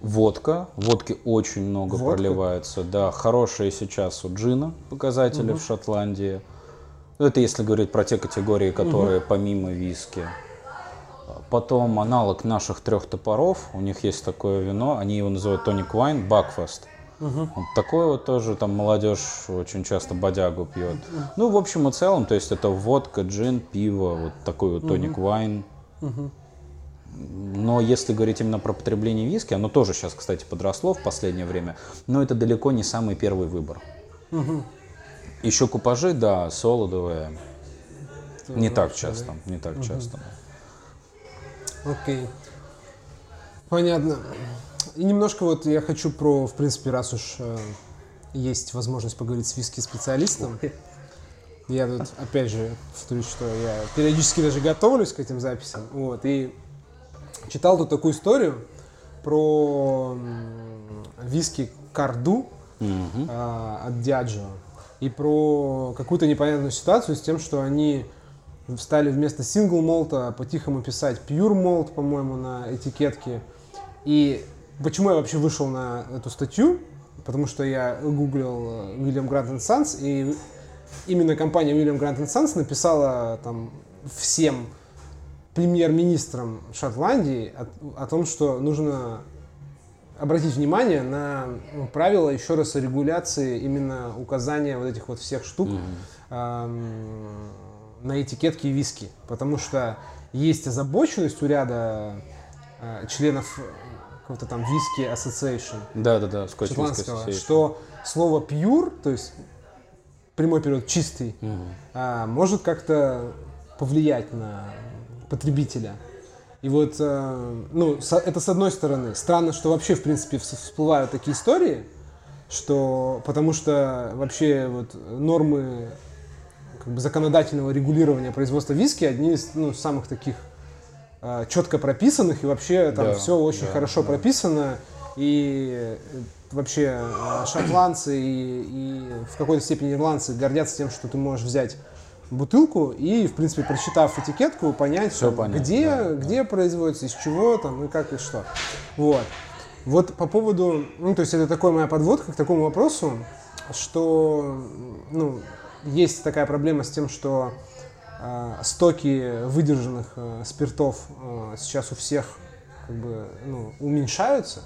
Водка. Водки очень много Водка? проливается. Да, хорошие сейчас у джина показатели угу. в Шотландии. Ну, это если говорить про те категории, которые угу. помимо виски. Потом аналог наших трех топоров. У них есть такое вино. Они его называют тоник вайн, бакфаст. Угу. Вот такое вот тоже там молодежь очень часто бодягу пьет. Угу. Ну, в общем и целом, то есть это водка, джин, пиво, вот такой вот тоник вайн. Угу. Но если говорить именно про потребление виски, оно тоже сейчас, кстати, подросло в последнее время, но это далеко не самый первый выбор. Угу. Еще купажи, да, солодовые. Это не так часто, не так угу. часто. Окей. Понятно. И немножко вот я хочу про, в принципе, раз уж э, есть возможность поговорить с виски-специалистом. Я тут, опять же, повторюсь, что я периодически даже готовлюсь к этим записям. Вот, и Читал тут такую историю про виски Карду mm-hmm. а, от Диаджо и про какую-то непонятную ситуацию с тем, что они стали вместо сингл молта по-тихому писать pure malt, по-моему, на этикетке. И почему я вообще вышел на эту статью? Потому что я гуглил William Grant Sons, и именно компания William Grant Sons написала там всем премьер-министром Шотландии о, о том, что нужно обратить внимание на ну, правила еще раз регуляции именно указания вот этих вот всех штук mm-hmm. эм, на этикетке виски, потому что есть озабоченность у ряда э, членов какого-то там виски Association, да, да, да, шотландского, что слово pure, то есть прямой перевод чистый, mm-hmm. э, может как-то повлиять на потребителя. И вот, э, ну, это с одной стороны. Странно, что вообще, в принципе, всплывают такие истории, что, потому что вообще вот нормы как бы, законодательного регулирования производства виски одни из ну, самых таких э, четко прописанных, и вообще там да, все очень да, хорошо да. прописано, и э, вообще шотландцы и, и в какой-то степени ирландцы гордятся тем, что ты можешь взять бутылку и, в принципе, прочитав этикетку, понять, Все понятно, где, да, где да. производится, из чего там и как и что. Вот. Вот по поводу, ну, то есть это такая моя подводка к такому вопросу, что, ну, есть такая проблема с тем, что э, стоки выдержанных э, спиртов э, сейчас у всех как бы, ну, уменьшаются,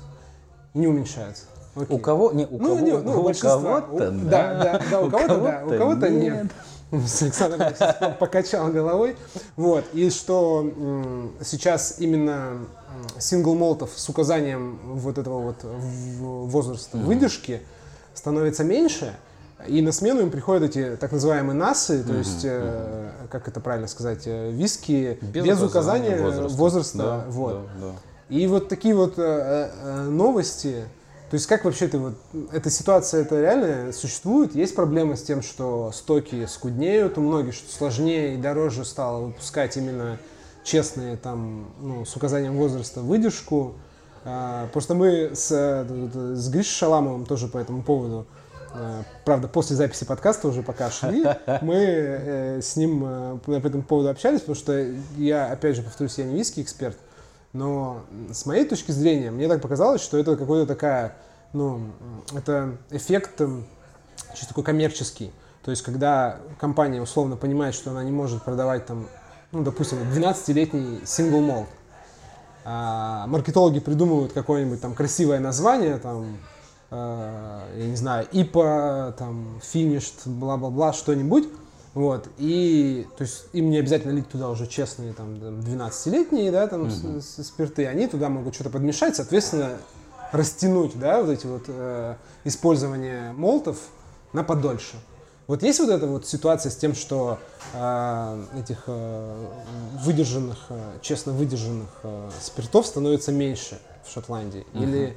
не уменьшаются. Окей. У кого? Не, у ну, кого? Не, ну, у кого-то, да. Да, да, да, у кого-то, да, у кого-то нет. нет. Александр покачал головой. Вот. И что сейчас именно сингл молтов с указанием вот этого вот возраста выдержки становится меньше, и на смену им приходят эти так называемые НАСы, то есть, э, как это правильно сказать, э, виски без, без указания возраста. возраста да, вот. Да, да. И вот такие вот э, э, новости, то есть как вообще ты вот, эта ситуация, это реально существует? Есть проблемы с тем, что стоки скуднеют у многих, что сложнее и дороже стало выпускать именно честные там, ну, с указанием возраста выдержку. А, просто мы с, с Гришей Шаламовым тоже по этому поводу, а, правда, после записи подкаста уже пока шли, мы э, с ним э, по этому поводу общались, потому что я, опять же, повторюсь, я не виски эксперт, но с моей точки зрения, мне так показалось, что это какой-то такая, ну, это эффект чисто такой коммерческий. То есть, когда компания условно понимает, что она не может продавать там, ну, допустим, 12-летний сингл молд, а маркетологи придумывают какое-нибудь там красивое название, там, э, я не знаю, ИПА, там, finished, бла-бла-бла, что-нибудь, вот, и, то есть, им не обязательно лить туда уже честные, там, 12-летние, да, там, угу. спирты, они туда могут что-то подмешать, соответственно, растянуть, да, вот эти вот э, использование молтов на подольше. Вот есть вот эта вот ситуация с тем, что э, этих э, выдержанных, э, честно выдержанных э, спиртов становится меньше в Шотландии? Угу. Или,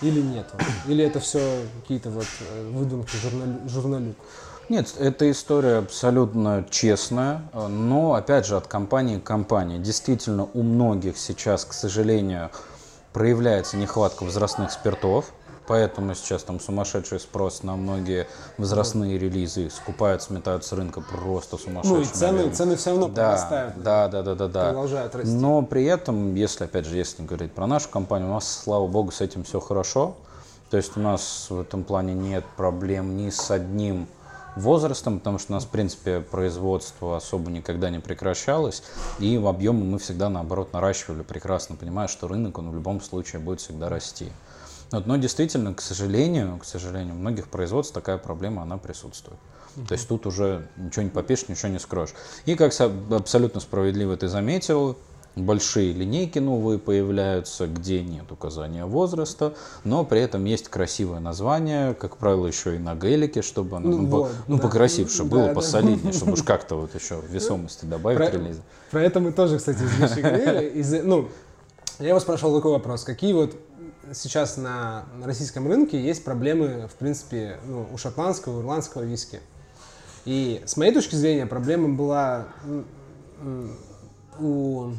или нет? Или это все какие-то вот э, выдумки журнали, журналюк? Нет, эта история абсолютно честная, но, опять же, от компании к компании. Действительно, у многих сейчас, к сожалению, проявляется нехватка возрастных спиртов, поэтому сейчас там сумасшедший спрос на многие возрастные релизы, скупают, сметают с рынка просто сумасшедшие. Ну и цены, цены все равно да. Да, да, да, да, да. Продолжают расти. Но при этом, если, опять же, если говорить про нашу компанию, у нас, слава богу, с этим все хорошо. То есть у нас в этом плане нет проблем ни с одним возрастом, потому что у нас, в принципе, производство особо никогда не прекращалось, и в объеме мы всегда, наоборот, наращивали, прекрасно понимая, что рынок, он в любом случае будет всегда расти. Вот, но действительно, к сожалению, к сожалению, у многих производств такая проблема, она присутствует. Uh-huh. То есть тут уже ничего не попишешь, ничего не скроешь. И как абсолютно справедливо ты заметил, большие линейки новые появляются, где нет указания возраста, но при этом есть красивое название, как правило, еще и на гелике, чтобы оно ну, ну, вот, по, ну да. покрасивше было, да, посолиднее, чтобы уж как-то вот еще весомости добавить про, релиза. Про это мы тоже, кстати, Гришей говорили. Из, ну, я его спрашивал такой вопрос. Какие вот сейчас на российском рынке есть проблемы, в принципе, ну, у шотландского, у ирландского виски? И с моей точки зрения проблема была у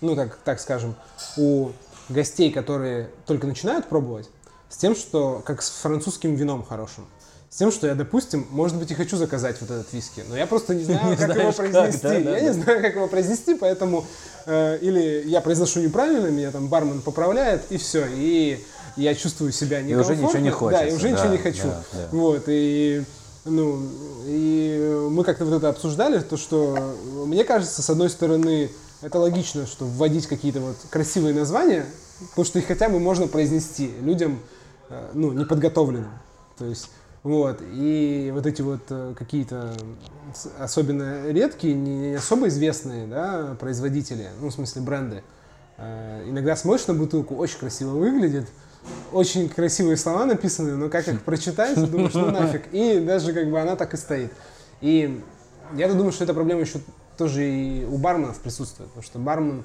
ну так, так скажем, у гостей, которые только начинают пробовать, с тем, что как с французским вином хорошим. С тем, что я, допустим, может быть, и хочу заказать вот этот виски, но я просто не знаю, не как его произнести. Как, да, да, я да. не знаю, как его произнести, поэтому э, или я произношу неправильно, меня там бармен поправляет, и все. И я чувствую себя некомфортно. И уже ничего не хочется. Да, и уже да, ничего не хочу. Да, да. Вот, и ну, и мы как-то вот это обсуждали, то, что мне кажется, с одной стороны, это логично, что вводить какие-то вот красивые названия, потому что их хотя бы можно произнести людям, э, ну, неподготовленным. То есть, вот, и вот эти вот э, какие-то особенно редкие, не особо известные, да, производители, ну, в смысле бренды, э, иногда смотришь на бутылку, очень красиво выглядит, очень красивые слова написаны, но как их прочитать, думаешь, ну нафиг. И даже как бы она так и стоит. И я думаю, что эта проблема еще тоже и у барменов присутствует, потому что бармен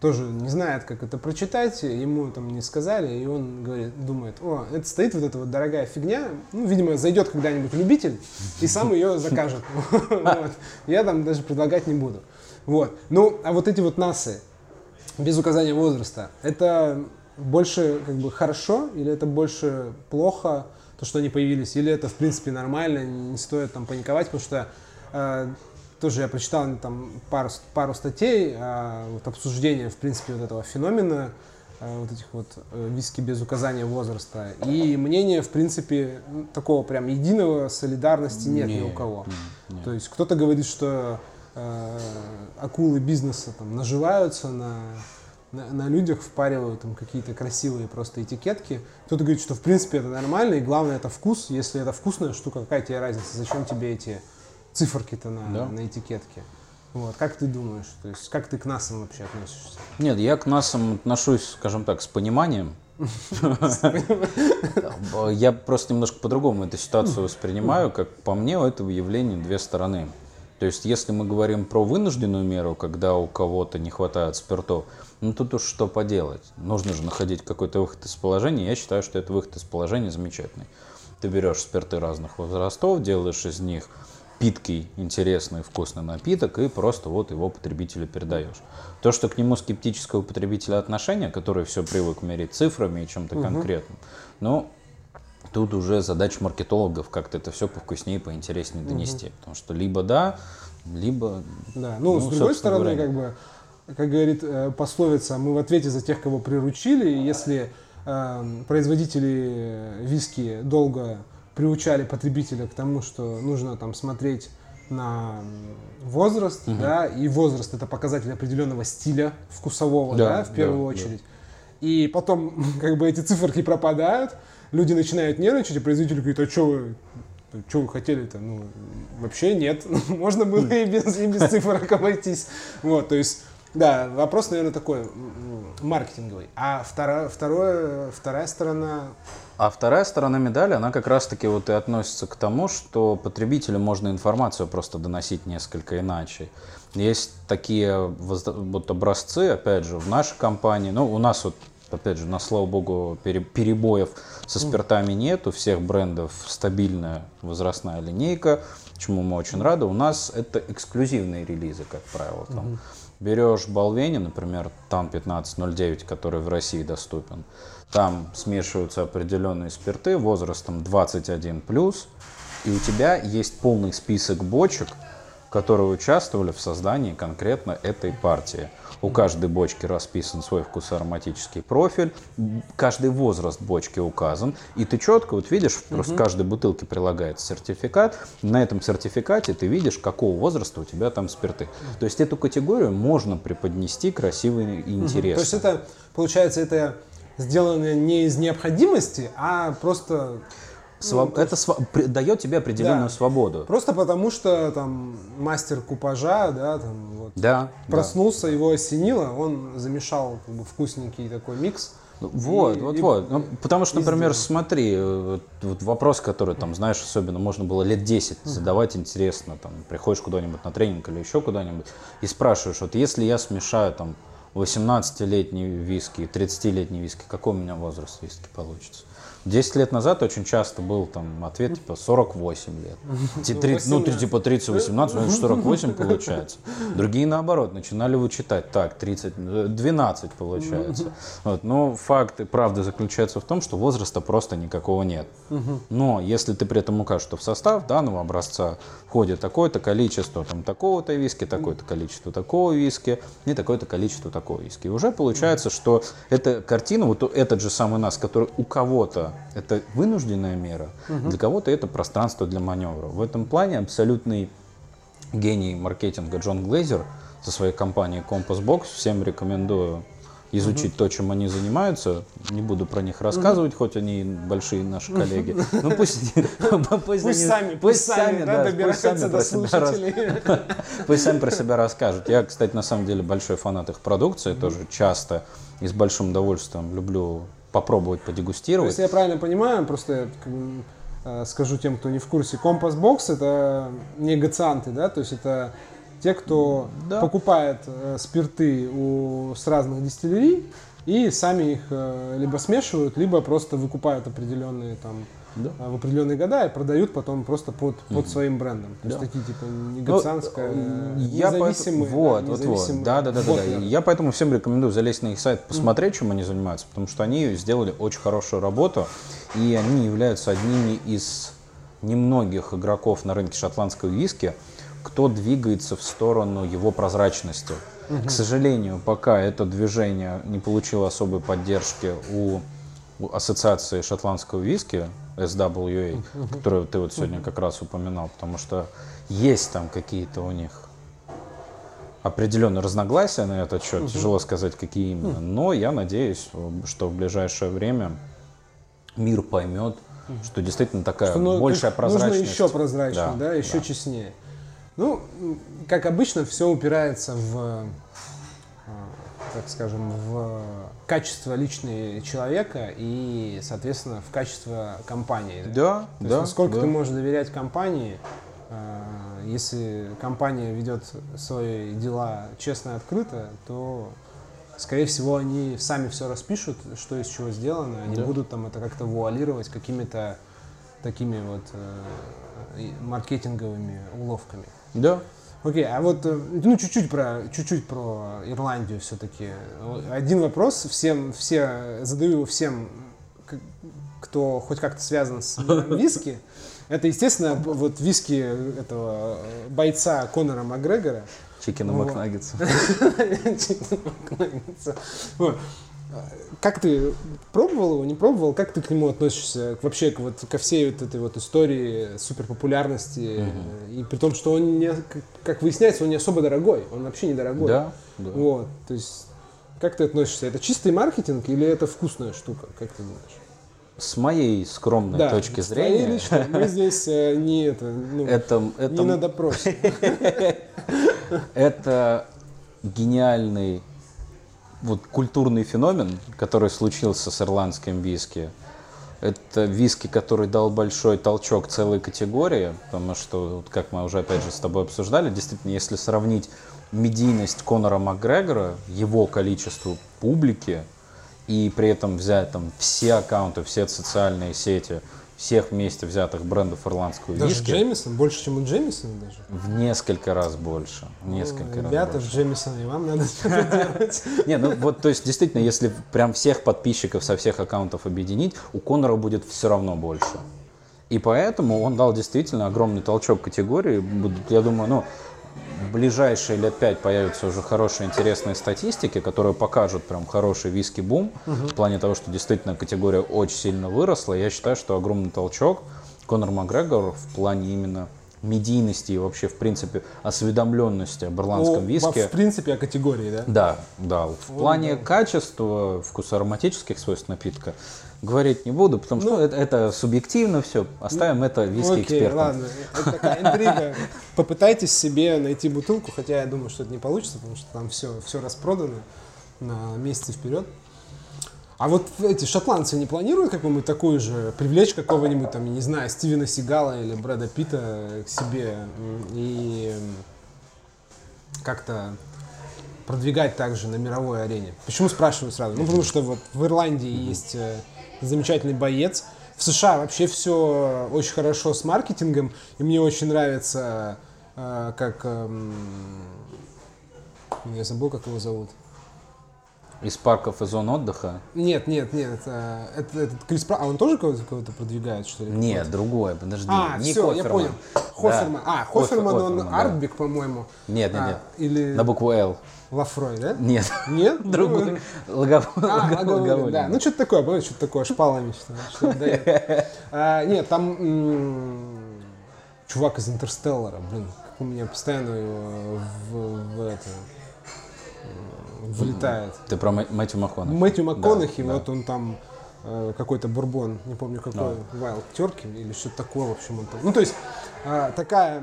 тоже не знает, как это прочитать, ему там не сказали, и он говорит, думает, о, это стоит вот эта вот дорогая фигня, ну, видимо, зайдет когда-нибудь любитель и сам ее закажет. Я там даже предлагать не буду. Вот. Ну, а вот эти вот НАСы, без указания возраста, это больше как бы хорошо или это больше плохо, то, что они появились, или это в принципе нормально, не стоит там паниковать, потому что э, тоже я прочитал там пару, пару статей, э, вот обсуждение в принципе вот этого феномена, э, вот этих вот э, виски без указания возраста. И мнение, в принципе, такого прям единого солидарности нет не, ни у кого. Не, не. То есть кто-то говорит, что э, акулы бизнеса там наживаются на на, на людях впаривают там какие-то красивые просто этикетки. Кто-то говорит, что в принципе это нормально, и главное это вкус. Если это вкусная штука, какая тебе разница? Зачем тебе эти циферки-то на, да. на этикетке? Вот, как ты думаешь? То есть, как ты к НАСам вообще относишься? Нет, я к НАСам отношусь, скажем так, с пониманием. Я просто немножко по-другому эту ситуацию воспринимаю. Как по мне, у этого явления две стороны. То есть, если мы говорим про вынужденную меру, когда у кого-то не хватает спиртов, ну тут уж что поделать. Нужно же находить какой-то выход из положения. Я считаю, что это выход из положения замечательный. Ты берешь спирты разных возрастов, делаешь из них питкий, интересный, вкусный напиток и просто вот его потребителю передаешь. То, что к нему скептическое у потребителя отношение, который все привык мерить цифрами и чем-то угу. конкретным, ну, Тут уже задача маркетологов как-то это все повкуснее, поинтереснее донести. Угу. Потому что либо да, либо... Да, ну, ну с другой стороны, говоря, как бы, как говорит э, пословица, мы в ответе за тех, кого приручили. Если э, производители виски долго приучали потребителя к тому, что нужно там смотреть на возраст, угу. да, и возраст это показатель определенного стиля вкусового, да, да в первую да, очередь. Да. И потом как бы эти циферки пропадают, люди начинают нервничать, и производитель говорит, а что вы, что вы хотели-то? Ну, вообще нет. Можно было и без, и без цифрок обойтись. Вот, то есть, да, вопрос, наверное, такой маркетинговый. А вторая, второе, вторая сторона... А вторая сторона медали, она как раз-таки вот и относится к тому, что потребителю можно информацию просто доносить несколько иначе. Есть такие вот образцы, опять же, в нашей компании, ну, у нас вот опять же, на слава богу, перебоев со спиртами нет, у всех брендов стабильная возрастная линейка, чему мы очень рады. У нас это эксклюзивные релизы, как правило. Там. Берешь Балвени, например, Тан 1509, который в России доступен, там смешиваются определенные спирты возрастом 21+, и у тебя есть полный список бочек, которые участвовали в создании конкретно этой партии. У каждой бочки расписан свой вкусоароматический профиль, каждый возраст бочки указан, и ты четко вот видишь, просто угу. каждой бутылке прилагается сертификат, на этом сертификате ты видишь, какого возраста у тебя там спирты. То есть эту категорию можно преподнести красиво и интересно. Угу. То есть это, получается, это сделано не из необходимости, а просто Своб... Ну, это св... дает тебе определенную да. свободу. Просто потому что там мастер купажа, да, там вот да, проснулся, да. его осенило, он замешал как бы, вкусненький такой микс. Ну, вот, и, вот, и, вот. Ну, потому что, например, сделал. смотри, э, вот вопрос, который там, знаешь, особенно можно было лет 10 задавать интересно, там, приходишь куда-нибудь на тренинг или еще куда-нибудь и спрашиваешь, вот если я смешаю там 18-летний виски и 30-летний виски, какой у меня возраст виски получится? 10 лет назад очень часто был там ответ типа 48 лет. 30, ну, типа 30, 18, ну 48 получается. Другие наоборот, начинали вычитать, так, 30, 12 получается. Вот, но факт и правда заключается в том, что возраста просто никакого нет. Но если ты при этом укажешь, что в состав данного образца входит такое-то количество там такого-то виски, такое-то количество такого виски и такое-то количество такого виски. И уже получается, что эта картина, вот этот же самый нас, который у кого-то это вынужденная мера, угу. для кого-то это пространство для маневра. В этом плане абсолютный гений маркетинга Джон Глейзер со своей компанией Compass Box всем рекомендую изучить угу. то, чем они занимаются. Не буду про них рассказывать, угу. хоть они большие наши коллеги. Ну пусть пусть сами, пусть сами, да, пусть сами про себя пусть сами про себя расскажут. Я, кстати, на самом деле большой фанат их продукции, тоже часто и с большим удовольствием люблю попробовать подегустировать. Если я правильно понимаю, просто э, скажу тем, кто не в курсе, компас бокс это негацианты, да, то есть это те, кто да. покупает э, спирты у, с разных дистиллерий и сами их э, либо смешивают, либо просто выкупают определенные там да. в определенные года и продают потом просто под, под своим брендом. То да. есть такие типа негацианская, ну, я независимые. Поэтому, вот, да, вот, вот. Да, да, да, да, да. Я поэтому всем рекомендую залезть на их сайт, посмотреть, mm. чем они занимаются, потому что они сделали очень хорошую работу, и они являются одними из немногих игроков на рынке шотландского виски, кто двигается в сторону его прозрачности. Угу. К сожалению, пока это движение не получило особой поддержки у, у Ассоциации шотландского виски, SWA, которую ты вот сегодня как раз упоминал, потому что есть там какие-то у них определенные разногласия на этот счет, тяжело сказать, какие именно, но я надеюсь, что в ближайшее время мир поймет, что действительно такая что, ну, большая прозрачность. Нужно еще прозрачнее, да, да еще да. честнее. Ну, как обычно, все упирается в, а, так скажем, в качество личного человека и, соответственно, в качество компании. Да, То да. Есть, насколько да. ты можешь доверять компании, а, если компания ведет свои дела честно и открыто, то скорее всего, они сами все распишут, что из чего сделано, они да. будут там это как-то вуалировать какими-то такими вот э, маркетинговыми уловками. Да. Окей, а вот э, ну чуть-чуть про чуть-чуть про Ирландию все-таки. Один вопрос всем все задаю его всем, кто хоть как-то связан с виски. Это, естественно, вот виски этого бойца Конора Макгрегора. Чикена вот. Макнаггетса. Как ты пробовал его, не пробовал? Как ты к нему относишься? Вообще вот, ко всей вот этой вот истории суперпопулярности. И при том, что он, не, как выясняется, он не особо дорогой. Он вообще не дорогой. Да, да. Вот, то есть, как ты относишься? Это чистый маркетинг или это вкусная штука? Как ты думаешь? с моей скромной да, точки зрения. Лично, мы здесь э, не это, ну, это, это, не на допросе. Это гениальный вот культурный феномен, который случился с ирландским виски. Это виски, который дал большой толчок целой категории, потому что, вот как мы уже опять же с тобой обсуждали, действительно, если сравнить медийность Конора Макгрегора, его количество публики, и при этом взять там все аккаунты, все социальные сети всех вместе взятых брендов ирландского даже виски. Даже Джеймисон? Больше, чем у Джеймисона даже? В несколько раз больше. В несколько ну, раз ребята, больше. Джеймисона, и вам надо что-то делать. Не, ну вот, то есть, действительно, если прям всех подписчиков со всех аккаунтов объединить, у Конора будет все равно больше. И поэтому он дал действительно огромный толчок категории. Я думаю, ну, в ближайшие лет пять появятся уже хорошие интересные статистики, которые покажут прям хороший виски-бум угу. в плане того, что действительно категория очень сильно выросла. Я считаю, что огромный толчок Конор Макгрегор в плане именно медийности и вообще, в принципе, осведомленности об ирландском виске. В принципе, о категории, да? Да, да. В плане да. качества, вкуса ароматических свойств напитка говорить не буду, потому что ну, это, это субъективно все. Оставим ну, это виски окей, экспертам. ладно. Это такая интрига. Попытайтесь себе найти бутылку, хотя я думаю, что это не получится, потому что там все, все распродано на месяцы вперед. А вот эти шотландцы не планируют какую-нибудь такую же, привлечь какого-нибудь там, не знаю, Стивена Сигала или Брэда Питта к себе и как-то продвигать также на мировой арене? Почему спрашиваю сразу? Ну, потому что вот в Ирландии есть э, замечательный боец. В США вообще все очень хорошо с маркетингом, и мне очень нравится, э, как... Э, я забыл, как его зовут. Из парков и зон отдыха? Нет, нет, нет. Э, это, этот Крис Пра... А он тоже кого-то, кого-то продвигает, что ли? Нет, вот? другой, подожди. А, не все, Хоферман. я понял. Хоферман. Да. А, Хоферман, Хоферман он да. Артбик, по-моему. Нет, нет, а, нет. Или... На букву «Л». Лафрой, да? Нет. Нет? Другой. Логовой. Да, ну что-то такое, помнишь, что-то такое, шпалами что а, Нет, там чувак из Интерстеллара, блин, как у меня постоянно его в это вылетает. Ты про Мэтью МакКонахи? Мэтью МакКонахи, вот он там э, какой-то бурбон, не помню какой, Вайлд Терки или что-то такое, в общем, он там. Ну, то есть э, такая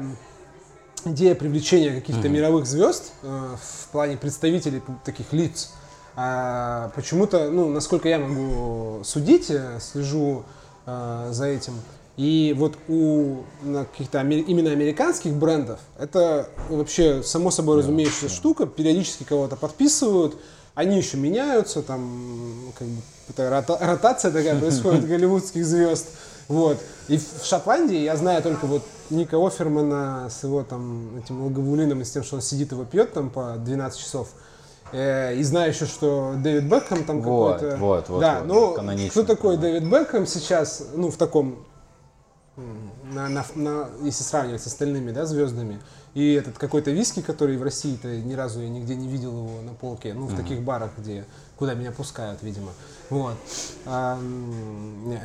идея привлечения каких-то mm-hmm. мировых звезд э, в плане представителей таких лиц, а почему-то, ну, насколько я могу судить, слежу э, за этим, И вот у каких-то именно американских брендов это вообще само собой разумеющаяся yeah. штука. Периодически кого-то подписывают, они еще меняются, там как бы рота, ротация такая происходит голливудских звезд. Вот. И в Шотландии я знаю только вот Ника Офермана с его там этим логовулином и с тем, что он сидит его пьет там по 12 часов. Э, и знаю еще, что Дэвид Бекхэм там вот, какой-то... Вот, вот, да, вот, ну, кто такой Дэвид Бекхэм сейчас, ну, в таком на, на, на, если сравнивать с остальными да, звездами. И этот какой-то виски, который в России-то ни разу я нигде не видел его на полке, ну, в mm-hmm. таких барах, где, куда меня пускают, видимо. Вот. А,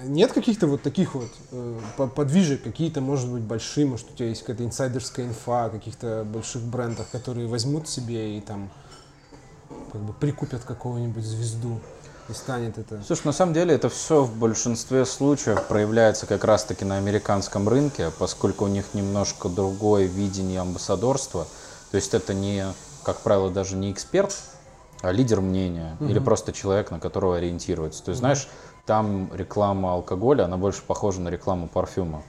нет каких-то вот таких вот э, подвижек, какие-то, может быть, большие, может, у тебя есть какая-то инсайдерская инфа каких-то больших брендах, которые возьмут себе и там как бы прикупят какого-нибудь звезду и станет это. Слушай, на самом деле это все в большинстве случаев проявляется как раз-таки на американском рынке, поскольку у них немножко другое видение амбассадорства. То есть это не, как правило, даже не эксперт, а лидер мнения угу. или просто человек, на которого ориентируется. То есть, угу. знаешь, там реклама алкоголя, она больше похожа на рекламу парфюма.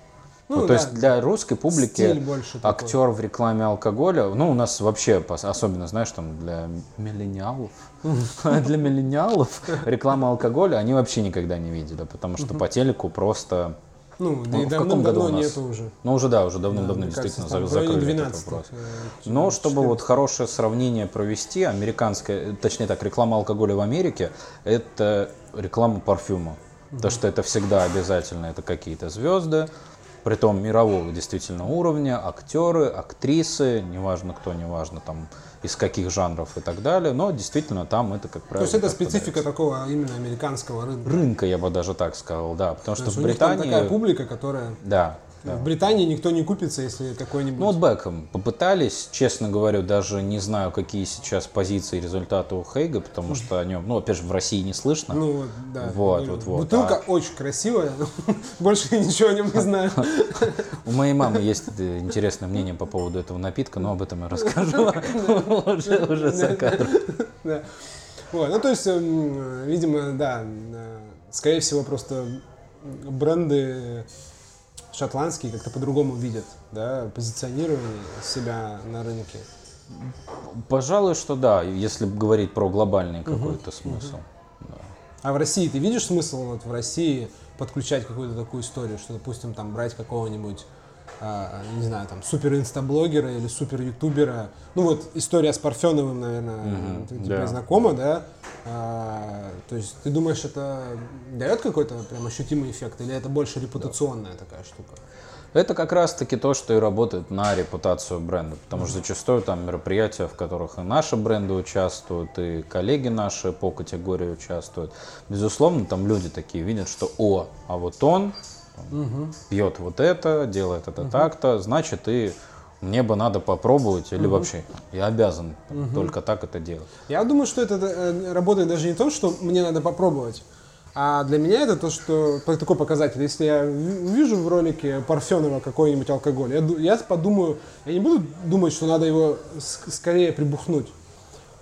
Ну, ну, то да, есть для русской публики актер такой. в рекламе алкоголя, ну, у нас вообще, особенно, знаешь, там для миллениалов, для миллениалов реклама алкоголя они вообще никогда не видели, потому что по телеку просто ну, да ну, и в каком году у нас? нету уже. Ну, уже, да, уже давным-давно да, действительно кажется, закрыли 12 этот вопрос. Э, Но чтобы вот хорошее сравнение провести, американская, точнее так, реклама алкоголя в Америке – это реклама парфюма. Потому что это всегда обязательно, это какие-то звезды, притом мирового действительно уровня, актеры, актрисы, неважно кто, неважно там из каких жанров и так далее, но действительно там это, как правило... То есть это специфика подается. такого именно американского рынка? Рынка, я бы даже так сказал, да, потому То что в Британии... такая публика, которая... Да, да. В Британии никто не купится, если какой-нибудь... Ну вот Бекхэм попытались, честно говоря, даже не знаю, какие сейчас позиции и результаты у Хейга, потому что о нем, ну, опять же, в России не слышно. Ну, да. Вот, вот, вот. Бутылка а... очень красивая, больше ничего о нем не знаю. У моей мамы есть интересное мнение по поводу этого напитка, но об этом я расскажу уже за кадром. Вот, ну, то есть, эм, видимо, да, э, скорее всего, просто бренды шотландские как-то по-другому видят, да, позиционирование себя на рынке? Пожалуй, что да, если говорить про глобальный какой-то смысл. Угу. Да. А в России ты видишь смысл вот в России подключать какую-то такую историю, что, допустим, там брать какого-нибудь не знаю, там, супер инстаблогера или супер ютубера. Ну вот история с Парфеновым, наверное, mm-hmm, тебе да. знакома, да? А, то есть ты думаешь, это дает какой-то прям ощутимый эффект или это больше репутационная да. такая штука? Это как раз-таки то, что и работает на репутацию бренда, потому что зачастую там мероприятия, в которых и наши бренды участвуют, и коллеги наши по категории участвуют. Безусловно, там люди такие видят, что о, а вот он угу. пьет вот это, делает это угу. так-то, значит и мне бы надо попробовать, или угу. вообще я обязан угу. только так это делать. Я думаю, что это э, работает даже не то, что мне надо попробовать, а для меня это то, что такой показатель. Если я вижу в ролике Парфенова какой-нибудь алкоголь, я, я подумаю, я не буду думать, что надо его скорее прибухнуть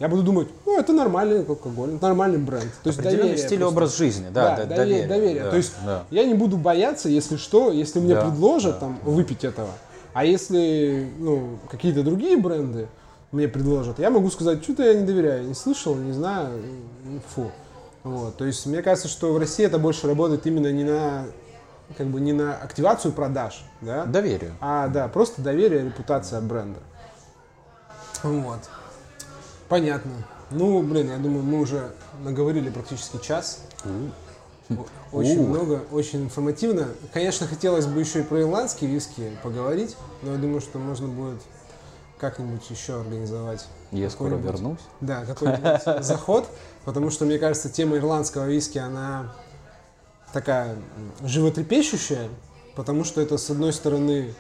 я буду думать, ну, это нормальный алкоголь, нормальный бренд. То есть доверие. стиль просто. образ жизни, да, да, да доверие. доверие. Да, То есть да. я не буду бояться, если что, если мне да, предложат да. там выпить этого. А если ну, какие-то другие бренды мне предложат, я могу сказать, что-то я не доверяю, не слышал, не знаю, фу. Вот. То есть мне кажется, что в России это больше работает именно не на как бы не на активацию продаж, да? Доверие. А, да, просто доверие, репутация бренда. Вот. Понятно. Ну, блин, я думаю, мы уже наговорили практически час. Очень много, очень информативно. Конечно, хотелось бы еще и про ирландские виски поговорить, но я думаю, что можно будет как-нибудь еще организовать. Я скоро вернусь. Да, какой-нибудь заход, потому что, мне кажется, тема ирландского виски, она такая животрепещущая, потому что это, с одной стороны,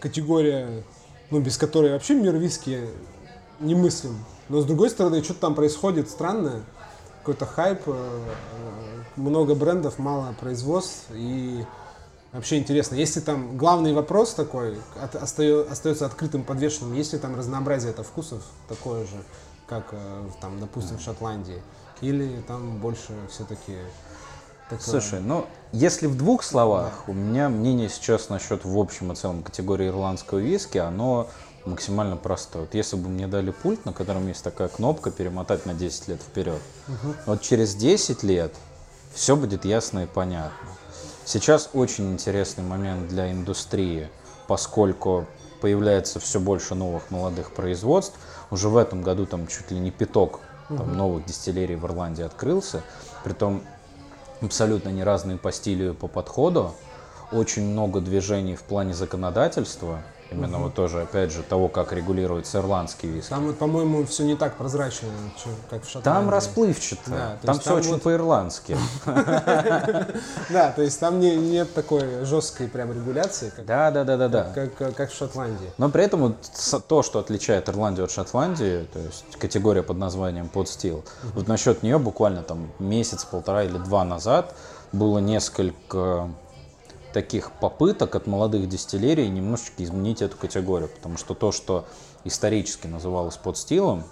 категория, ну, без которой вообще мир виски немыслим. Но с другой стороны, что-то там происходит странное, какой-то хайп, э, много брендов, мало производств и вообще интересно. Если там главный вопрос такой остается открытым, подвешенным, если там разнообразие это вкусов такое же, как э, там, допустим, в Шотландии, или там больше все-таки Такое. Слушай, ну, если в двух словах, у меня мнение сейчас насчет в общем и целом категории ирландского виски, оно максимально простое. Вот если бы мне дали пульт, на котором есть такая кнопка перемотать на 10 лет вперед, угу. вот через 10 лет все будет ясно и понятно. Сейчас очень интересный момент для индустрии, поскольку появляется все больше новых молодых производств. Уже в этом году там чуть ли не пяток там, новых дистиллерий в Ирландии открылся. Притом абсолютно не разные по стилю и по подходу. Очень много движений в плане законодательства. Именно угу. вот тоже, опять же, того, как регулируется ирландский виски. Там, вот, по-моему, все не так прозрачно, как в Шотландии. Там расплывчато. Да, там все там очень вот... по-ирландски. Да, то есть там нет такой жесткой прям регуляции, как в Шотландии. Но при этом то, что отличает Ирландию от Шотландии, то есть категория под названием под стил, вот насчет нее буквально там месяц, полтора или два назад было несколько таких попыток от молодых дистиллерий немножечко изменить эту категорию, потому что то, что исторически называлось под стилом,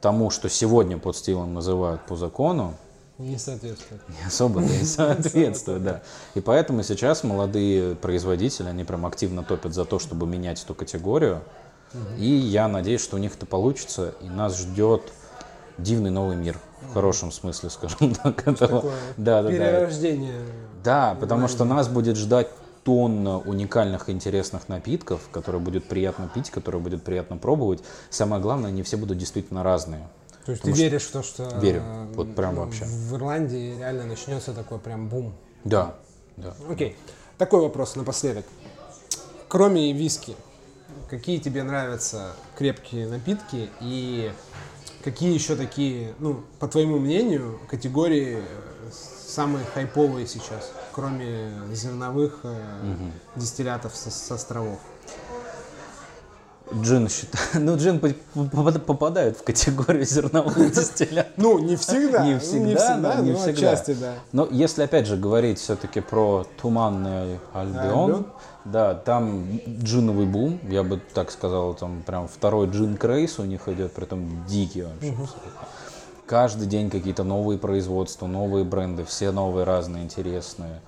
тому, что сегодня под стилом называют по закону, не соответствует. Не особо не соответствует, да. И поэтому сейчас молодые производители, они прям активно топят за то, чтобы менять эту категорию. И я надеюсь, что у них это получится, и нас ждет дивный новый мир в хорошем смысле, скажем так. Этого. Да, да, перерождение. Да, да потому что нас будет ждать тонна уникальных интересных напитков, которые будет приятно пить, которые будет приятно пробовать. Самое главное, они все будут действительно разные. То есть ты веришь в то, что верю, вот прям вообще. в Ирландии реально начнется такой прям бум? Да, да. Окей. Такой вопрос напоследок. Кроме виски, какие тебе нравятся крепкие напитки и Какие еще такие, ну, по твоему мнению, категории э, самые хайповые сейчас, кроме зерновых э, угу. дистиллятов со, с островов? Джин считаю. Ну, джин попадают в категорию зерновых дистиллятов. Ну, не всегда. Не всегда, не всегда, не всегда. Части, да. Но если, опять же, говорить все-таки про туманный Альбион, да, там джиновый бум, я бы так сказал, там прям второй джин крейс у них идет, при этом дикий вообще. Угу. Каждый день какие-то новые производства, новые бренды, все новые, разные, интересные.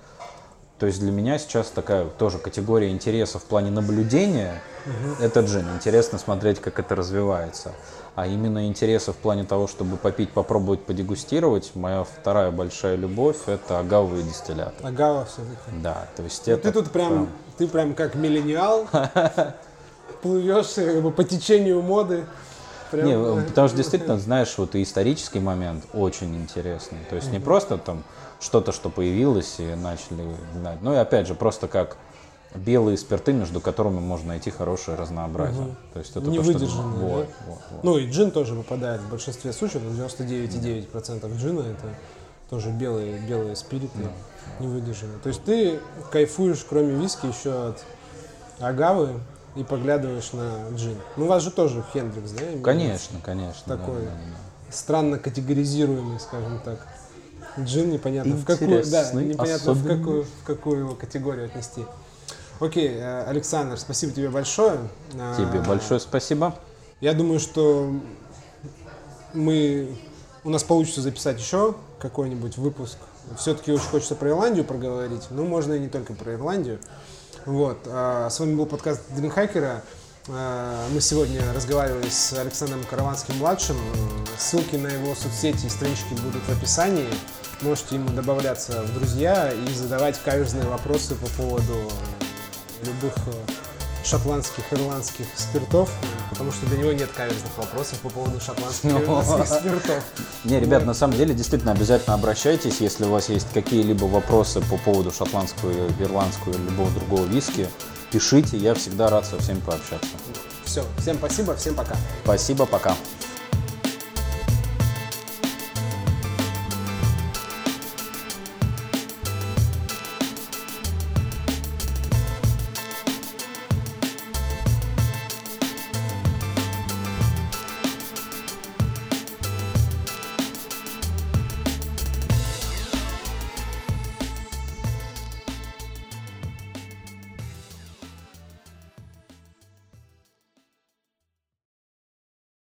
То есть для меня сейчас такая тоже категория интереса в плане наблюдения угу. это джин. Интересно смотреть, как это развивается. А именно интереса в плане того, чтобы попить, попробовать, подегустировать, моя вторая большая любовь это агавовые дистилляты. Агава все-таки. Да, то есть ну, это. Ты тут прям, прям, ты прям как миллениал плывешь э, по течению моды. Прям, не, потому что действительно, знаешь, вот и исторический момент очень интересный. То есть не просто там что-то, что появилось и начали знать. Ну и опять же, просто как белые спирты, между которыми можно найти хорошее разнообразие. Угу. То есть это не то, выдержанные, что... вот, да? вот, вот. Ну и джин тоже выпадает в большинстве случаев, 99,9% джина это тоже белые, белые спириты, да. не выдержанные. То есть ты кайфуешь, кроме виски, еще от агавы и поглядываешь на джин. Ну у вас же тоже Хендрикс, да? Конечно, конечно. Такой да, да, да. странно категоризируемый, скажем так. Джин непонятно в какую, да, непонятно в какую, в какую его категорию отнести. Окей, э, Александр, спасибо тебе большое. Тебе а, большое спасибо. Я думаю, что мы у нас получится записать еще какой-нибудь выпуск. Все-таки очень хочется про Ирландию проговорить, но можно и не только про Ирландию. Вот. А, с вами был подкаст Дринхакера. Мы сегодня разговаривали с Александром Караванским-младшим. Ссылки на его соцсети и странички будут в описании. Можете ему добавляться в друзья и задавать каверзные вопросы по поводу любых э, шотландских, ирландских спиртов, потому что для него нет каверзных вопросов по поводу шотландских и ирландских спиртов. Не, ребят, на самом деле действительно обязательно обращайтесь, если у вас есть какие-либо вопросы по поводу шотландского, ирландского или любого другого виски, пишите, я всегда рад со всеми пообщаться. Все, всем спасибо, всем пока. Спасибо, пока.